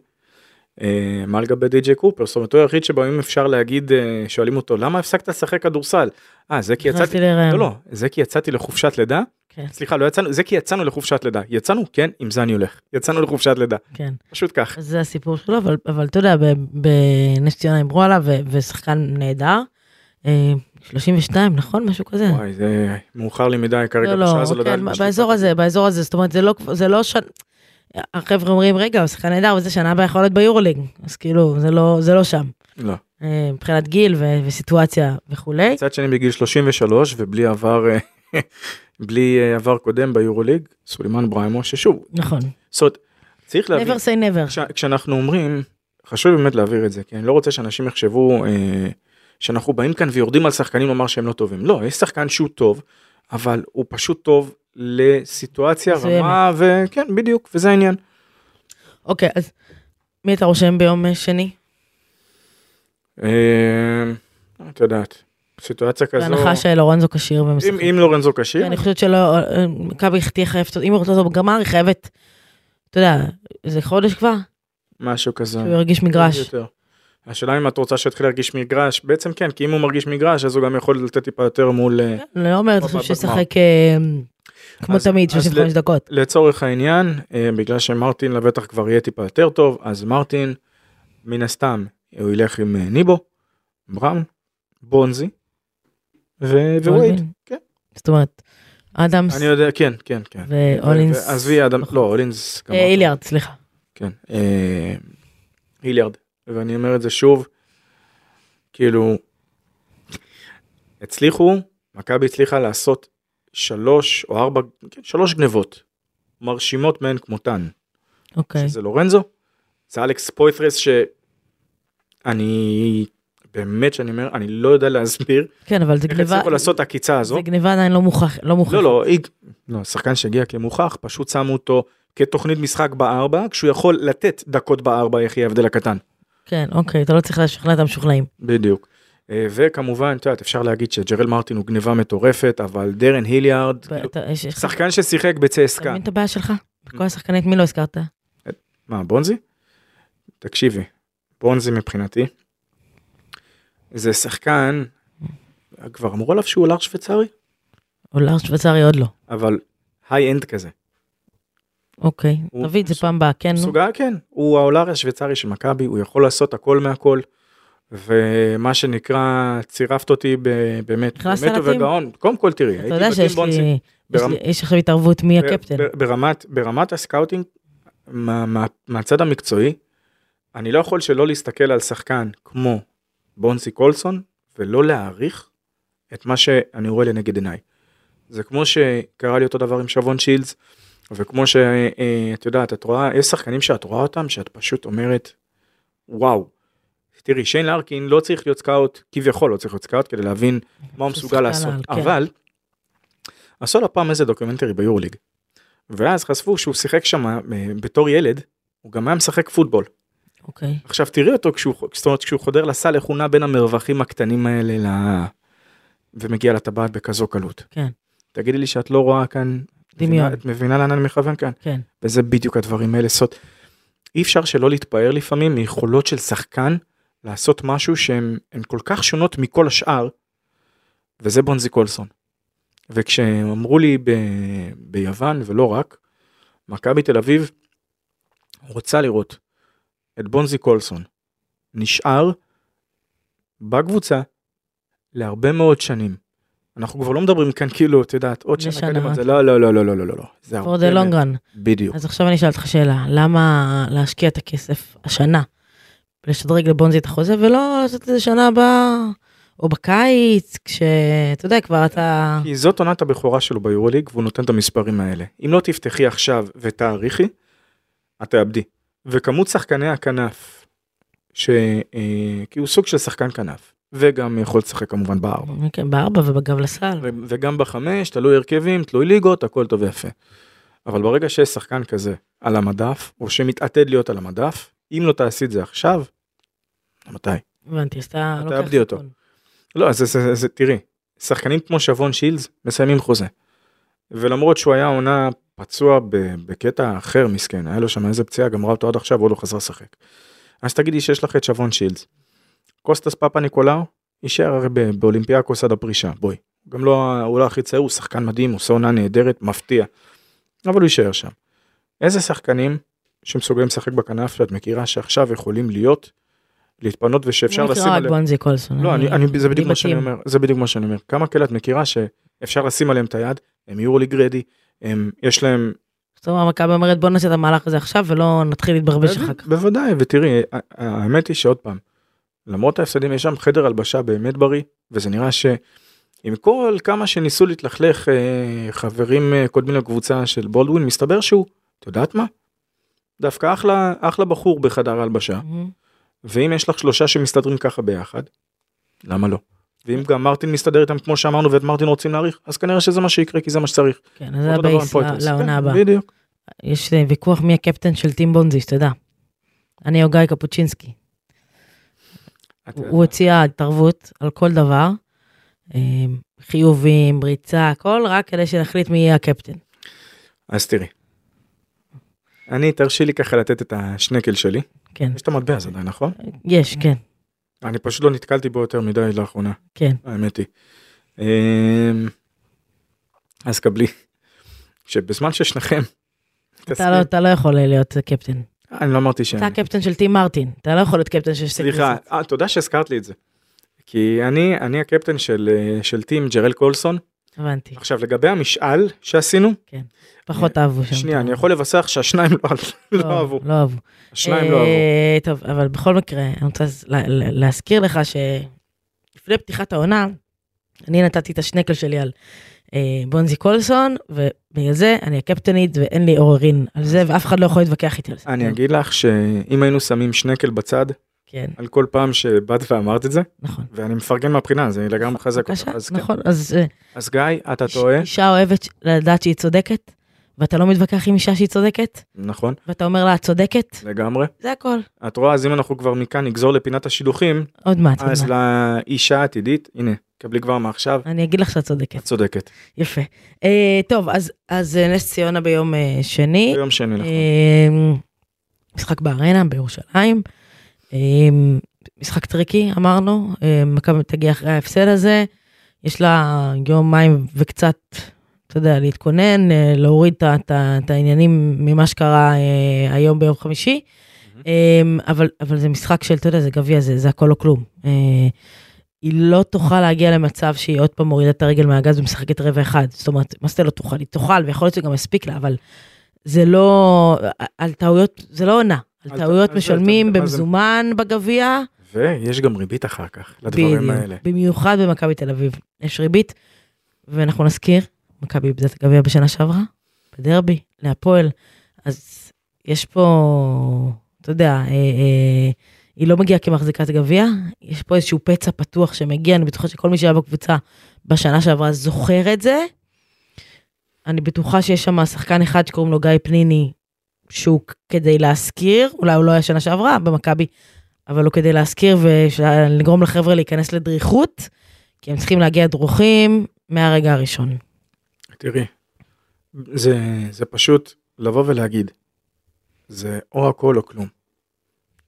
אה, מה לגבי די.ג'יי קופר? זאת אומרת, הוא היחיד שבו אם אפשר להגיד, אה, שואלים אותו, למה הפסקת לשחק כדורסל? אה, זה כי יצאתי. לא, לא, זה כי יצאתי לחופשת לידה. כן. סליחה, לא יצאנו, זה כי יצאנו לחופשת לידה. יצאנו? כן, עם זה אני הולך. יצאנו לחופשת לידה. כן. פשוט כך. זה הסיפור שלו, אבל, אבל אתה יודע, בנס ציונה דיברו עליו, ושחקן נהדר. אה, 32, נכון? משהו כזה. וואי, זה מאוחר לי מדי כרגע לא, בשעה לא, הזו לדעת. כן, באזור הזה, באזור הזה, זאת אומרת, זה לא, זה לא ש... החבר'ה אומרים, רגע, הוא שחקן נהדר, וזה שנה הבאה יכול להיות ביורוליג. אז כאילו, זה לא, זה לא שם. לא. אה, מבחינת גיל ו- וסיטואציה וכולי. מצד שני בגיל 33 ובלי עבר אה, בלי אה, עבר קודם ביורוליג, סולימן בריימו, ששוב, נכון. זאת אומרת, צריך להבין, never say never. כש, כשאנחנו אומרים, חשוב באמת להעביר את זה, כי אני לא רוצה שאנשים יחשבו אה, שאנחנו באים כאן ויורדים על שחקנים לומר שהם לא טובים. לא, יש שחקן שהוא טוב, אבל הוא פשוט טוב לסיטואציה. רמה, וכן, בדיוק, וזה העניין. אוקיי, אז מי אתה רושם ביום שני? אה, את יודעת, סיטואציה כזו, בהנחה שלורנזו כשיר ומשחק. אם, אם לורנזו כשיר, כן, אני חושבת שלא, מכבי תהיה חייבת, אם הוא רוצה אותו בגמר, היא חייבת, אתה יודע, איזה חודש כבר, משהו כזה. שהוא ירגיש מגרש. יותר. השאלה אם את רוצה שיתחיל להרגיש מגרש, בעצם כן, כי אם הוא מרגיש מגרש, אז הוא גם יכול לתת טיפה יותר מול, אה, אני לא אומרת. עכשיו שישחק אה, כמו תמיד, אז 35 ל- דקות. לצורך העניין, אה, בגלל שמרטין לבטח כבר יהיה טיפה יותר טוב, אז מרטין, מן הסתם, הוא ילך עם ניבו, בראון, בונזי, ווייד. כן. זאת אומרת, אדמס אני יודע, כן, כן, כן. ואולינס, עזבי אדם, לא, אולינס. אה, איליארד, סליחה. כן. אה, היליארד. ואני אומר את זה שוב, כאילו, הצליחו, מכבי הצליחה לעשות שלוש או ארבע, כן, שלוש גנבות, מרשימות מהן כמותן. אוקיי. שזה לורנזו, זה אלכס פויפרס שאני, באמת שאני אומר, אני לא יודע להסביר כן, אבל זה איך גניבה, הצליחו לעשות את העקיצה הזו. זה גניבה עדיין לא מוכח, לא מוכח. לא, לא, היא- לא, שחקן שהגיע כמוכח, פשוט שמו אותו כתוכנית משחק בארבע, כשהוא יכול לתת דקות בארבע, איך יהיה ההבדל הקטן. כן, אוקיי, אתה לא צריך לשכנע את המשוכנעים. בדיוק. אה, וכמובן, את יודעת, אפשר להגיד שג'רל מרטין הוא גניבה מטורפת, אבל דרן היליארד, אתה- שחקן ששיחק איתו בצסקה. מבין את הבעיה שלך? בכל השחקנים, מי לא הזכרת? מה, בונזי? תקשיבי, בונזי מבחינתי, זה שחקן, כבר אמרו עליו שהוא אולר שוויצרי, אולר שוויצרי עוד לא. אבל high-end כזה. אוקיי, תביא את זה פעם הבאה, כן? מסוגל, כן, הוא האולר השוויצרי של מכבי, הוא יכול לעשות הכל מהכל. ומה שנקרא, צירפת אותי באמת, באמת? ובגאון. קודם כל תראי, אתה הייתי יודע ב-team שיש בונזי. לי, יש ברמ- לי- יש עכשיו התערבות מי הקפטן. ברמת, ברמת ה-scouting, מה, מה, מהצד המקצועי, אני לא יכול שלא להסתכל על שחקן כמו בונזי קולסון, ולא להעריך את מה שאני רואה לנגד עיניי. זה כמו שקרה לי אותו דבר עם שבון שילדס, וכמו שאת יודעת, את רואה, יש שחקנים שאת רואה אותם, שאת פשוט אומרת, וואו. תראי, שיין לארקין לא צריך להיות scout, כביכול לא צריך להיות scout, כדי להבין מה הוא מסוגל לעשות. כן. אבל, עשו לו פעם איזה דוקומנטרי ביורוליג. ואז חשפו שהוא שיחק שם אה, בתור ילד, הוא גם היה משחק פוטבול. אוקיי. עכשיו תראי אותו כשהוא, זאת אומרת, כשהוא חודר לסל, איך הוא נע בין המרווחים הקטנים האלה ל... ומגיע לטבעת בכזו קלות. כן. תגידי לי שאת לא רואה כאן, דמיון. את מבינה לאן אני מכוון כאן? כן. וזה בדיוק הדברים האלה. זאת, אי אפשר שלא להתפאר לפעמים מיכולות של שחקן לעשות משהו שהן הן כל כך שונות מכל השאר, וזה בונזי קולסון. וכשאמרו לי ב, ביוון ולא רק, מכבי תל אביב רוצה לראות את בונזי קולסון נשאר בקבוצה להרבה מאוד שנים. אנחנו כבר לא מדברים כאן כאילו, את יודעת, עוד שנה. קדימה, זה לא, לא, לא, לא, לא, לא, לא, לא. זה for הרבה the long run. בדיוק. אז עכשיו אני אשאל אותך שאלה, למה להשקיע את הכסף השנה, לשדרג לבונזי את החוזה, ולא לעשות את זה שנה הבאה, או בקיץ, כשאתה יודע, כבר אתה... כי זאת עונת הבכורה שלו ביורוליג והוא נותן את המספרים האלה. אם לא תפתחי עכשיו ותאריכי, את תאבדי. וכמות שחקני הכנף. אה, כי הוא סוג של שחקן כנף, וגם יכול לשחק כמובן בארבע. כן, בארבע ובגב לסל. ו- וגם בחמש, תלוי הרכבים, תלוי ליגות, הכל טוב ויפה. אבל ברגע שיש שחקן כזה על המדף, או שמתעתד להיות על המדף, אם לא תעשי את זה עכשיו, מתי? הבנתי, אז אתה לוקח תאבדי אותו. לא, אז זה, תראי, שחקנים כמו שבון שילס מסיימים חוזה. ולמרות שהוא היה עונה פצוע בקטע אחר מסכן, היה לו שם איזה פציעה, גמרה אותו עד עכשיו, עוד לא חזר לשחק. אז תגידי שיש לך את שבון שילדס. קוסטס פפניקולאו, יישאר הרי באולימפיאקוס עד הפרישה, בואי. גם לא, הוא לא הכי צעיר, הוא שחקן מדהים, הוא עושה עונה נהדרת, מפתיע. אבל הוא יישאר שם. איזה שחקנים שמסוגלים לשחק בכנף שאת מכירה שעכשיו יכולים להיות, להתפנות ושאפשר אני לשים מכירה רק עליהם. בונזי קולסון. לא, אני, אני, זה בדיוק מה שאני. אומר, זה בדיוק מה שאני אומר. כמה כאלה את מכירה שאפשר לשים עליהם את היד, הם יורוליג רדי, הם, יש להם... זאת אומרת, מכבי אומרת בוא נעשה את המהלך הזה עכשיו ולא נתחיל להתברבש אחר כך. בוודאי, ותראי, האמת היא שעוד פעם, למרות ההפסדים יש שם חדר הלבשה באמת בריא, וזה נראה עם כל כמה שניסו להתלכלך אה, חברים אה, קודמים לקבוצה של בולדווין, מסתבר שהוא, את יודעת מה? דווקא אחלה, אחלה בחור בחדר הלבשה, מהמם. ואם יש לך שלושה שמסתדרים ככה ביחד, למה לא? ואם גם מרטין מסתדר איתם כמו שאמרנו ואת מרטין רוצים להאריך, אז כנראה שזה מה שיקרה כי זה מה שצריך. כן, זה ה-base לעונה כן, הבאה. בדיוק. יש אה, ויכוח מי הקפטן של team בונזי, שתדע. אני או גיא קפוצ'ינסקי. הוא הציע התערבות על כל דבר, אה, חיובים, בריצה, הכל, רק כדי שנחליט מי יהיה הקפטן. אז תראי. אני תרשי לי ככה לתת את השקל שלי. כן, יש את המטבע הזה עדיין נכון? יש, כן, אני פשוט לא נתקלתי בו יותר מדי לאחרונה. כן. האמת היא. אמ, אז קבלי. שבזמן ששניכם. אתה לא- אתה לא יכול להיות קפטן. אני לא אמרתי ש... אתה הקפטן של טים מרטין, אתה לא יכול להיות קפטן של סליחה. אה, תודה שהזכרת לי את זה. כי אני אני הקפטן של אה, של טים ג'רל קולסון. הבנתי, עכשיו לגבי המשאל שעשינו, פחות אהבו שם. שנייה אני יכול לבשר שהשניים לא- לא אהבו. לא אהבו. השניים לא אהבו. אה, טוב, אבל בכל מקרה, אני רוצה לה- לה- להזכיר לך שלפני פתיחת העונה, אני נתתי את השנקל שלי על אה, בונזי קולסון, ובגלל זה אני הקפטנית ואין לי עוררין על זה, ואף אחד לא יכול להתווכח איתי על זה. אני אגיד לך שאם היינו שמים שנקל בצד כן, על כל פעם שבאת ואמרת את זה, נכון. ואני מפרגן מהבחינה, זה לגמרי מחזק אותך. בבקשה, אז כן. נכון, אז אה, אז גיא, אתה טועה, אישה אוהבת לדעת שהיא צודקת, ואתה לא מתווכח עם אישה שהיא צודקת, נכון, ואתה אומר לה, את צודקת, לגמרי. זה הכל. את רואה, אז אם אנחנו כבר מכאן נגזור לפינת השידוכים, עוד מעט, עוד אז מעט. לאישה העתידית, הנה, קבלי כבר מעכשיו, אני אגיד לך שאת צודקת. את צודקת. יפה. אה, טוב, אז, אז אה, נס ציונה ביום אה, שני. ביום שני, נכון. אה, משחק בארנה בירושלים. אה, משחק tricky אמרנו, אה, מכבי תגיע אחרי ההפסד הזה. יש לה יומיים וקצת, אתה יודע, להתכונן, אה, להוריד את העניינים ממה שקרה אה, היום ביום חמישי. אה, אבל, אבל זה משחק של, אתה יודע, זה גביע, זה, זה הכל או כלום. אה, היא לא תוכל להגיע למצב שהיא עוד פעם מורידה את הרגל מהגז ומשחקת רבע אחד. זאת אומרת, מה זה לא תוכל? היא תוכל, ויכול להיות שגם יספיק לה, אבל זה לא, על טעויות, זה לא עונה. על טעויות משלמים במזומן בגביע. ויש גם ריבית אחר כך, לדברים בדיוק. האלה. במיוחד במכבי תל אביב. יש ריבית, ואנחנו נזכיר, מכבי איבדה את הגביע בשנה שעברה, בדרבי, להפועל. אז יש פה, אתה יודע, אה, אה, היא לא מגיעה כמחזיקת גביע, יש פה איזשהו פצע פתוח שמגיע, אני בטוחה שכל מי שהיה בקבוצה בשנה שעברה זוכר את זה. אני בטוחה שיש שם שחקן אחד שקוראים לו גיא פניני, שהוא כדי להזכיר, אולי הוא לא היה שנה שעברה במכבי, אבל הוא כדי להזכיר ולגרום לחבר'ה להיכנס לדריכות, כי הם צריכים להגיע דרוכים מהרגע הראשון. תראי, זה, זה פשוט לבוא ולהגיד, זה או הכל או כלום.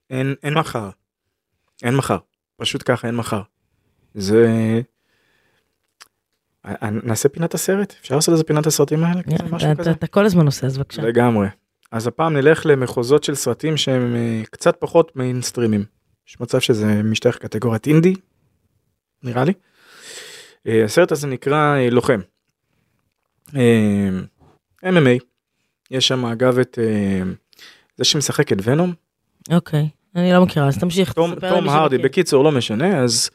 אין, אין מחר. אין מחר. פשוט ככה, אין מחר. זה... אה, נעשה פינת הסרט? אפשר לעשות איזה פינת הסרטים האלה? אתה כל הזמן עושה, אז בבקשה. לגמרי. אז הפעם נלך למחוזות של סרטים שהם אה, קצת פחות מיינסטרימים. יש מצב שזה משתייך קטגוריית אינדי, נראה לי. אה, הסרט הזה נקרא אה, לוחם. MMA. יש שם אגב את זה שמשחק את ונום, אוקיי, אני לא מכירה, אז תמשיך. תום, תספר תום הרדי. בקיצור לא משנה, אז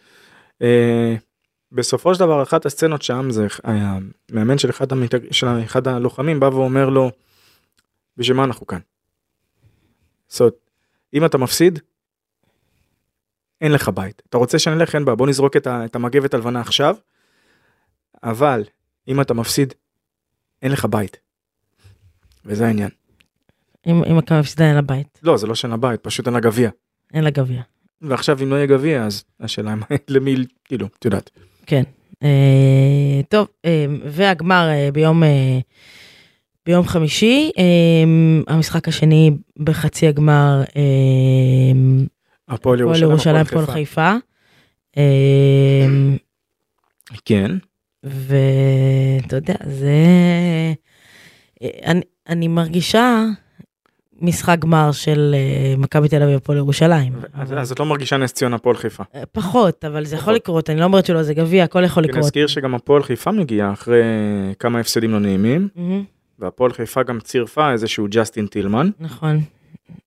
בסופו של דבר אחת הסצנות שם זה המאמן של אחד, המתג... של אחד הלוחמים בא ואומר לו, בשביל מה אנחנו כאן? זאת אם אתה מפסיד, אין לך בית. אתה רוצה שנלך, אין בעיה, בוא נזרוק את, ה... את המגבת הלבנה עכשיו, אבל אם אתה מפסיד, אין לך בית. וזה העניין. אם אם מכבי מפסידה אין לה בית, לא, זה לא שאין לה בית, פשוט אין לה גביע. אין לה גביע. ועכשיו אם לא יהיה גביע, אז השאלה מה- למי, כאילו, את יודעת. כן. אה, טוב, אה, והגמר אה, ביום, אה, ביום חמישי, אה, המשחק השני בחצי הגמר, אה, הפועל ירושלים, הפועל חיפה. אה, כן. ואתה יודע, זה... אני, אני מרגישה משחק גמר של אה, מכבי תל אביב הפועל ירושלים. אז אז את לא מרגישה נס ציונה הפועל חיפה. אה, פחות, אבל זה יכול. לקרות, אני לא אומרת שלא, זה גביע, הכל יכול לקרות. נזכיר שגם הפועל חיפה מגיעה אחרי כמה הפסדים לא נעימים, והפועל חיפה גם צירפה איזשהו ג'סטין טילמן. נכון.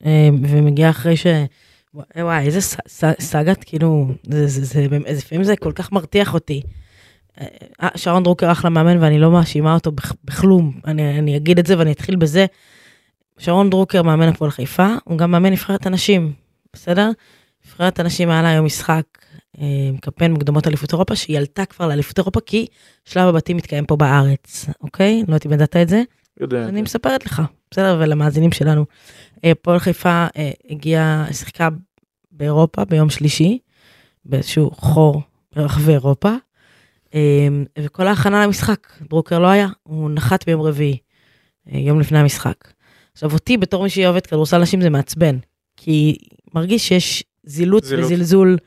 אה, ומגיעה אחרי ש... וואי, וואי, איזה סאגת, כאילו, לפעמים זה כל כך מרתיח אותי. אה, שרון דרוקר אחלה מאמן ואני לא מאשימה אותו בכ- בכלום, אני, אני אגיד את זה ואני אתחיל בזה. שרון דרוקר מאמן הפועל חיפה, הוא גם מאמן נבחרת הנשים, בסדר? נבחרת הנשים היה לה היום משחק אה, קמפיין מוקדמות אליפות אירופה, שהיא עלתה כבר לאליפות אירופה כי שלב הבתים מתקיים פה בארץ, אוקיי? לא יודעת אם ידעת את זה. יודע. אני מספרת לך, בסדר? ולמאזינים שלנו. אה, הפועל חיפה אה, הגיעה, שיחקה באירופה ביום שלישי, באיזשהו חור ברחבי אירופה, אה, וכל ההכנה למשחק, ברוקר לא היה, הוא נחת ביום רביעי, יום לפני המשחק. עכשיו אותי בתור מי שאוהבת כדורסל נשים זה מעצבן, כי מרגיש שיש זילות זילות. וזלזול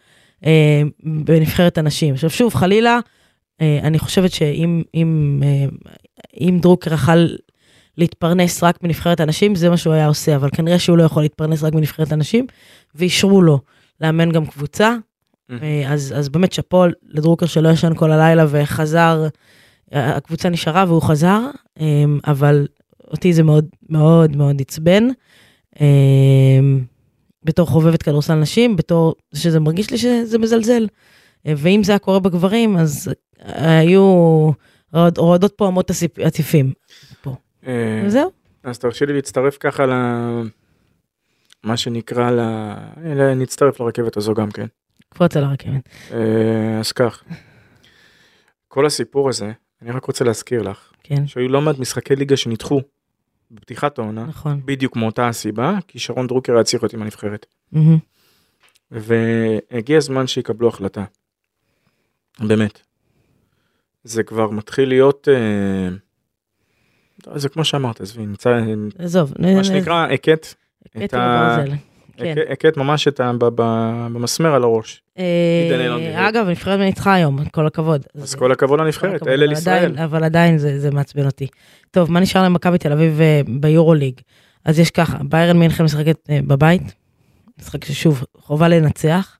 אה, בנבחרת הנשים. עכשיו שוב, חלילה, אה, אני חושבת שאם אם, אה, אם דרוקר יכל להתפרנס רק מנבחרת הנשים, זה מה שהוא היה עושה, אבל כנראה שהוא לא יכול להתפרנס רק מנבחרת הנשים, ואישרו לו לאמן גם קבוצה. אה, אז, אז באמת שאפו לדרוקר שלא ישן כל הלילה וחזר, הקבוצה נשארה והוא חזר, אה, אבל אותי זה מאוד מאוד מאוד עצבן. אה, בתור חובבת כדורסל נשים, בתור שזה מרגיש לי שזה מזלזל. אה, ואם זה היה קורה בגברים, אז היו רועד- רועדות פה אמות הציפים. אה, וזהו. אז תרשי לי להצטרף ככה ל... מה שנקרא ל... נצטרף לרכבת הזו גם כן. קפוץ על הרכבת. אה, אז כך. כל הסיפור הזה, אני רק רוצה להזכיר לך, כן, שהיו לא מעט משחקי ליגה שנדחו בפתיחת העונה, נכון. בדיוק מאותה הסיבה, כי שרון דרוקר היה צריך להיות עם הנבחרת. מהמם. והגיע הזמן שיקבלו החלטה. באמת. זה כבר מתחיל להיות, אה, זה כמו שאמרת, עזבי, נמצא, עזוב. מה שנקרא, הכית, את ה- הברזל. כן. הכ- הכית ממש את ה... במסמר על הראש. אה, אגב, הנבחרת ניצחה היום, כל הכבוד. אז כל הכבוד לנבחרת, אלה אבל לישראל. אבל עדיין זה זה מעצבן אותי. טוב, מה נשאר למכבי תל אביב אה, ביורוליג? אז יש ככה, ביירן מינכן משחקת אה, בבית, משחק ששוב, חובה לנצח.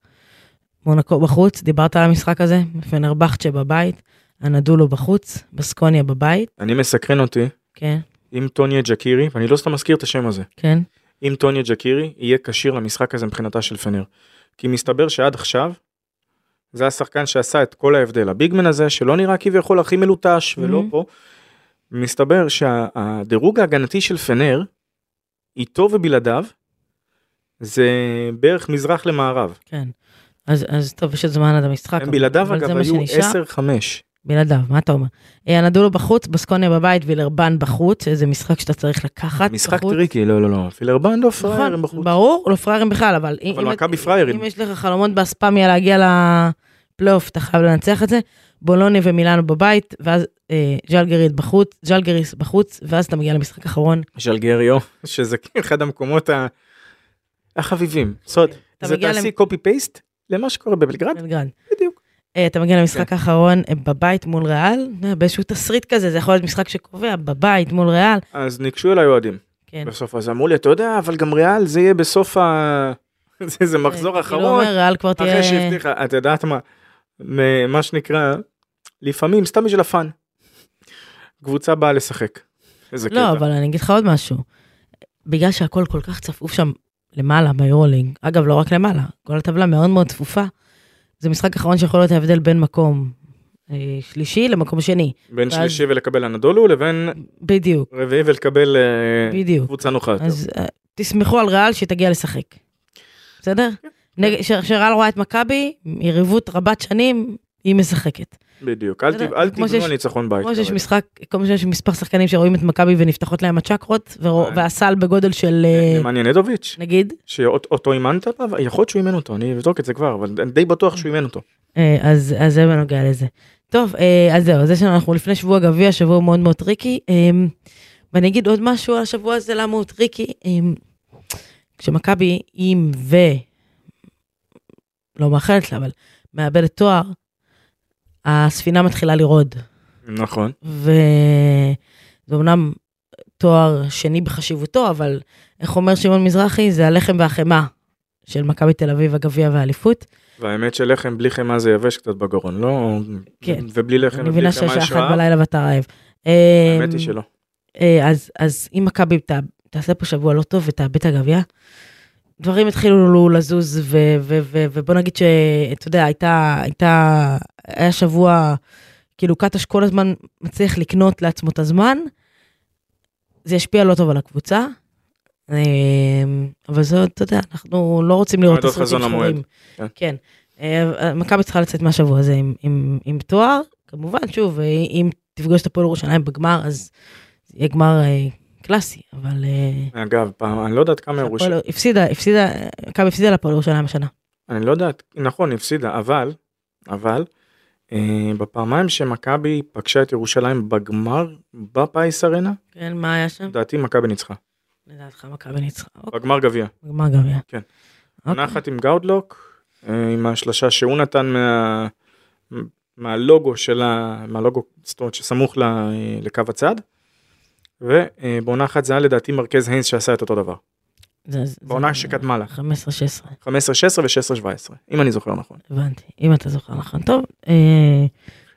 מונקו בחוץ, דיברת על המשחק הזה, פנרבכצ'ה בבית, אנדולו בחוץ, בסקוניה בבית, אני מסקרן אותי כן, אם טוניה ג'קירי, ואני לא סתם מזכיר את השם הזה, כן, אם טוניה ג'קירי יהיה כשיר למשחק הזה מבחינתה של פנר. כי מסתבר שעד עכשיו, זה השחקן שעשה את כל ההבדל. הביגמן הזה, שלא נראה כביכול הכי מלוטש ולא Mhm. פה, מסתבר שהדירוג ההגנתי של פנר, איתו ובלעדיו, זה בערך מזרח למערב. כן. אז, אז טוב, יש עוד זמן עד המשחק. הם בלעדיו אגב היו שנשאר. 10-5. בלעדיו, מה אתה אומר? אה, אנדולו בחוץ, בסקוניה בבית, וילרבן בחוץ, איזה משחק שאתה צריך לקחת משחק בחוץ. טריקי, לא לא לא, וילרבן לא פראייר נכון, בחוץ. ברור, לא פראיירים בכלל, אבל, אבל מכבי פראיירים. אם יש לך חלומות באספמיה להגיע לפלייאוף, אתה חייב לנצח את זה. בולוני ומילאנו בבית, ואז אה, ז'לגריס בחוץ, ז'לגריס בחוץ, ואז אתה מגיע למשחק אחרון. ז'לגריו, שזה אחד המקומות ה- החביבים. זאת אומרת, זה תעשי קופי פייסט למה שקורה בבלגרד, בלגרד. בדיוק. אה, אתה מגיע למשחק האחרון אה, בבית מול ריאל, אה, באיזשהו תסריט כזה, זה יכול להיות משחק שקובע, בבית מול ריאל. אז ניגשו אליי אוהדים כן. בסוף, אז אמרו לי, אתה יודע, אבל גם ריאל זה יהיה בסוף ה... זה- זה מחזור כאילו אחרון, אומר, ריאל כבר תהיה... אחרי שהבטיחה, את יודעת מה, מה שנקרא, לפעמים סתם בשביל הפאן. קבוצה באה לשחק. איזה קטע. לא, אבל אני אגיד לך עוד משהו. בגלל שהכל כל כך צפוף שם למעלה ביורולינג, אגב, לא רק למעלה, כל הטבלה מאוד מאוד צפופה, זה משחק אחרון שיכול להיות ההבדל בין מקום אה, שלישי למקום שני. בין ואז- שלישי ולקבל אנדולו לבין בדיוק, רביעי ולקבל אה, בדיוק. קבוצה נוחה יותר. אז אה, תסמכו על ריאל שתגיע לשחק. בסדר? נגד- ש- שריאל רואה את מכבי, יריבות רבת שנים, היא משחקת. בדיוק, אל תב- אל תבנו על ניצחון בית. כמו שיש. משחק, כמו שיש מספר שחקנים שרואים את מכבי ונפתחות להם הצ'קרות, אה. והסל בגודל של, אה, נמניה נדוביץ', נגיד, שאותו אימנת, בה, יכול להיות שהוא אימן אותו, אני אבדוק את זה כבר, אבל אני די בטוח שהוא אימן אותו. אה, אז, אז זה בנוגע לזה. טוב, אה, אז זהו, אז יש לנו, אנחנו לפני שבוע גביע, שבוע מאוד מאוד טריקי. אה, ואני אגיד עוד משהו על השבוע הזה, למה הוא טריקי. אה, כשמכבי, אם ו... לא מאחלת לה, אבל מאבדת תואר, הספינה מתחילה לרעוד. נכון. וזה אומנם תואר שני בחשיבותו, אבל איך אומר שמעון מזרחי, זה הלחם והחמאה של מכבי תל אביב, הגביע והאליפות. והאמת שלחם בלי חמאה זה יבש קצת בגרון, לא? כן. ובלי לחם אני ובלי מבינה חמאה שיש יש אחת רעב. בלילה ואתה רעב. האמת היא אמ, שלא. אה, אז, אז אם מכבי תעשה פה שבוע לא טוב ותאבד את הגביע, דברים התחילו לזוז, ובוא נגיד שאתה יודע, הייתה, הייתה, היה שבוע כאילו קטש כל הזמן מצליח לקנות לעצמו את הזמן, זה ישפיע לא טוב על הקבוצה. אה, אבל זה, אתה יודע, אנחנו לא רוצים לראות את הסרטים. שחורים. כן. כן. אה, מכבי צריכה לצאת מהשבוע הזה עם, עם, עם תואר, כמובן, שוב, אה, אם תפגוש את הפועל ירושלים בגמר, אז יהיה גמר אה, קלאסי, אבל... אגב, פעם, אני לא יודעת כמה ירושלים, הפסידה, הפסידה, מכבי הפסידה לפועל ירושלים השנה. אני לא יודעת, נכון, הפסידה, אבל, אבל, בפעמיים שמכבי פגשה את ירושלים בגמר בפיס ארנה, כן, מה היה שם? לדעתי מכבי ניצחה. לדעתך מכבי ניצחה. אוקיי, בגמר גביע. גמר גביע. כן. אוקיי. עונה אחת עם גאודלוק, אה, עם השלושה שהוא נתן מה... מהלוגו של ה... מהלוגו, זאת אומרת שסמוך ל... לקו הצד. ובעונה אחת זה היה לדעתי מרכז היינס שעשה את אותו דבר. בעונה שקדמה לה. 15-16, 15-16 ו-16-17, אם אני זוכר נכון. הבנתי. אם אתה זוכר נכון. טוב, אה,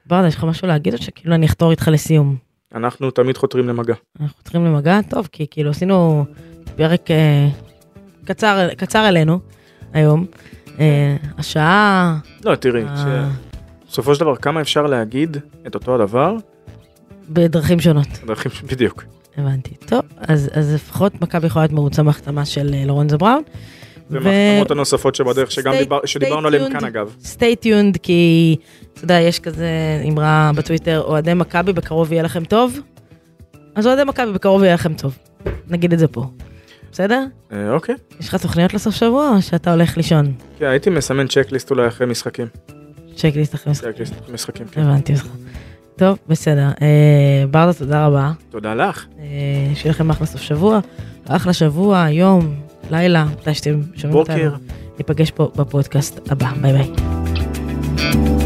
ברדה, יש לך משהו להגיד או שכאילו אני אחתור איתך לסיום? אנחנו תמיד חותרים למגע. אנחנו צריכים למגע, טוב, כי כאילו עשינו פרק אה, קצר, קצר אלינו היום. אה, השעה... לא, תראי, אה, בסופו של דבר כמה אפשר להגיד את אותו הדבר, בדרכים שונות, בדרכים ש- בדיוק. הבנתי. טוב, אז, אז לפחות מכבי יכולה להיות מרוצה מהחתמה של אה, לורנזו בראון. ומהחתמות הנוספות שבדרך שגם Stay- דיבר, שדיברנו tuned. כאן אגב. סטי טיונד, כי אתה יודע, יש כזה אמרה בטוויטר, אוהדי מכבי בקרוב יהיה לכם טוב. אז אוהדי מכבי בקרוב יהיה לכם טוב. נגיד את זה פה. בסדר? אה, אוקיי. יש לך תוכניות לסוף שבוע או שאתה הולך לישון? כן, הייתי מסמן צ'קליסט אולי אחרי משחקים. צ'קליסט אחרי משחק. צ'קליסט אחרי משחקים, כן. הבנתי אותך. טוב, בסדר. אה, ברדה, תודה רבה. תודה לך. אה, שיהיה לכם אחלה סוף שבוע. אחלה שבוע, יום, לילה, מתי שאתם שומעים אותנו. בוקר. ניפגש פה בפודקאסט הבא. ביי ביי.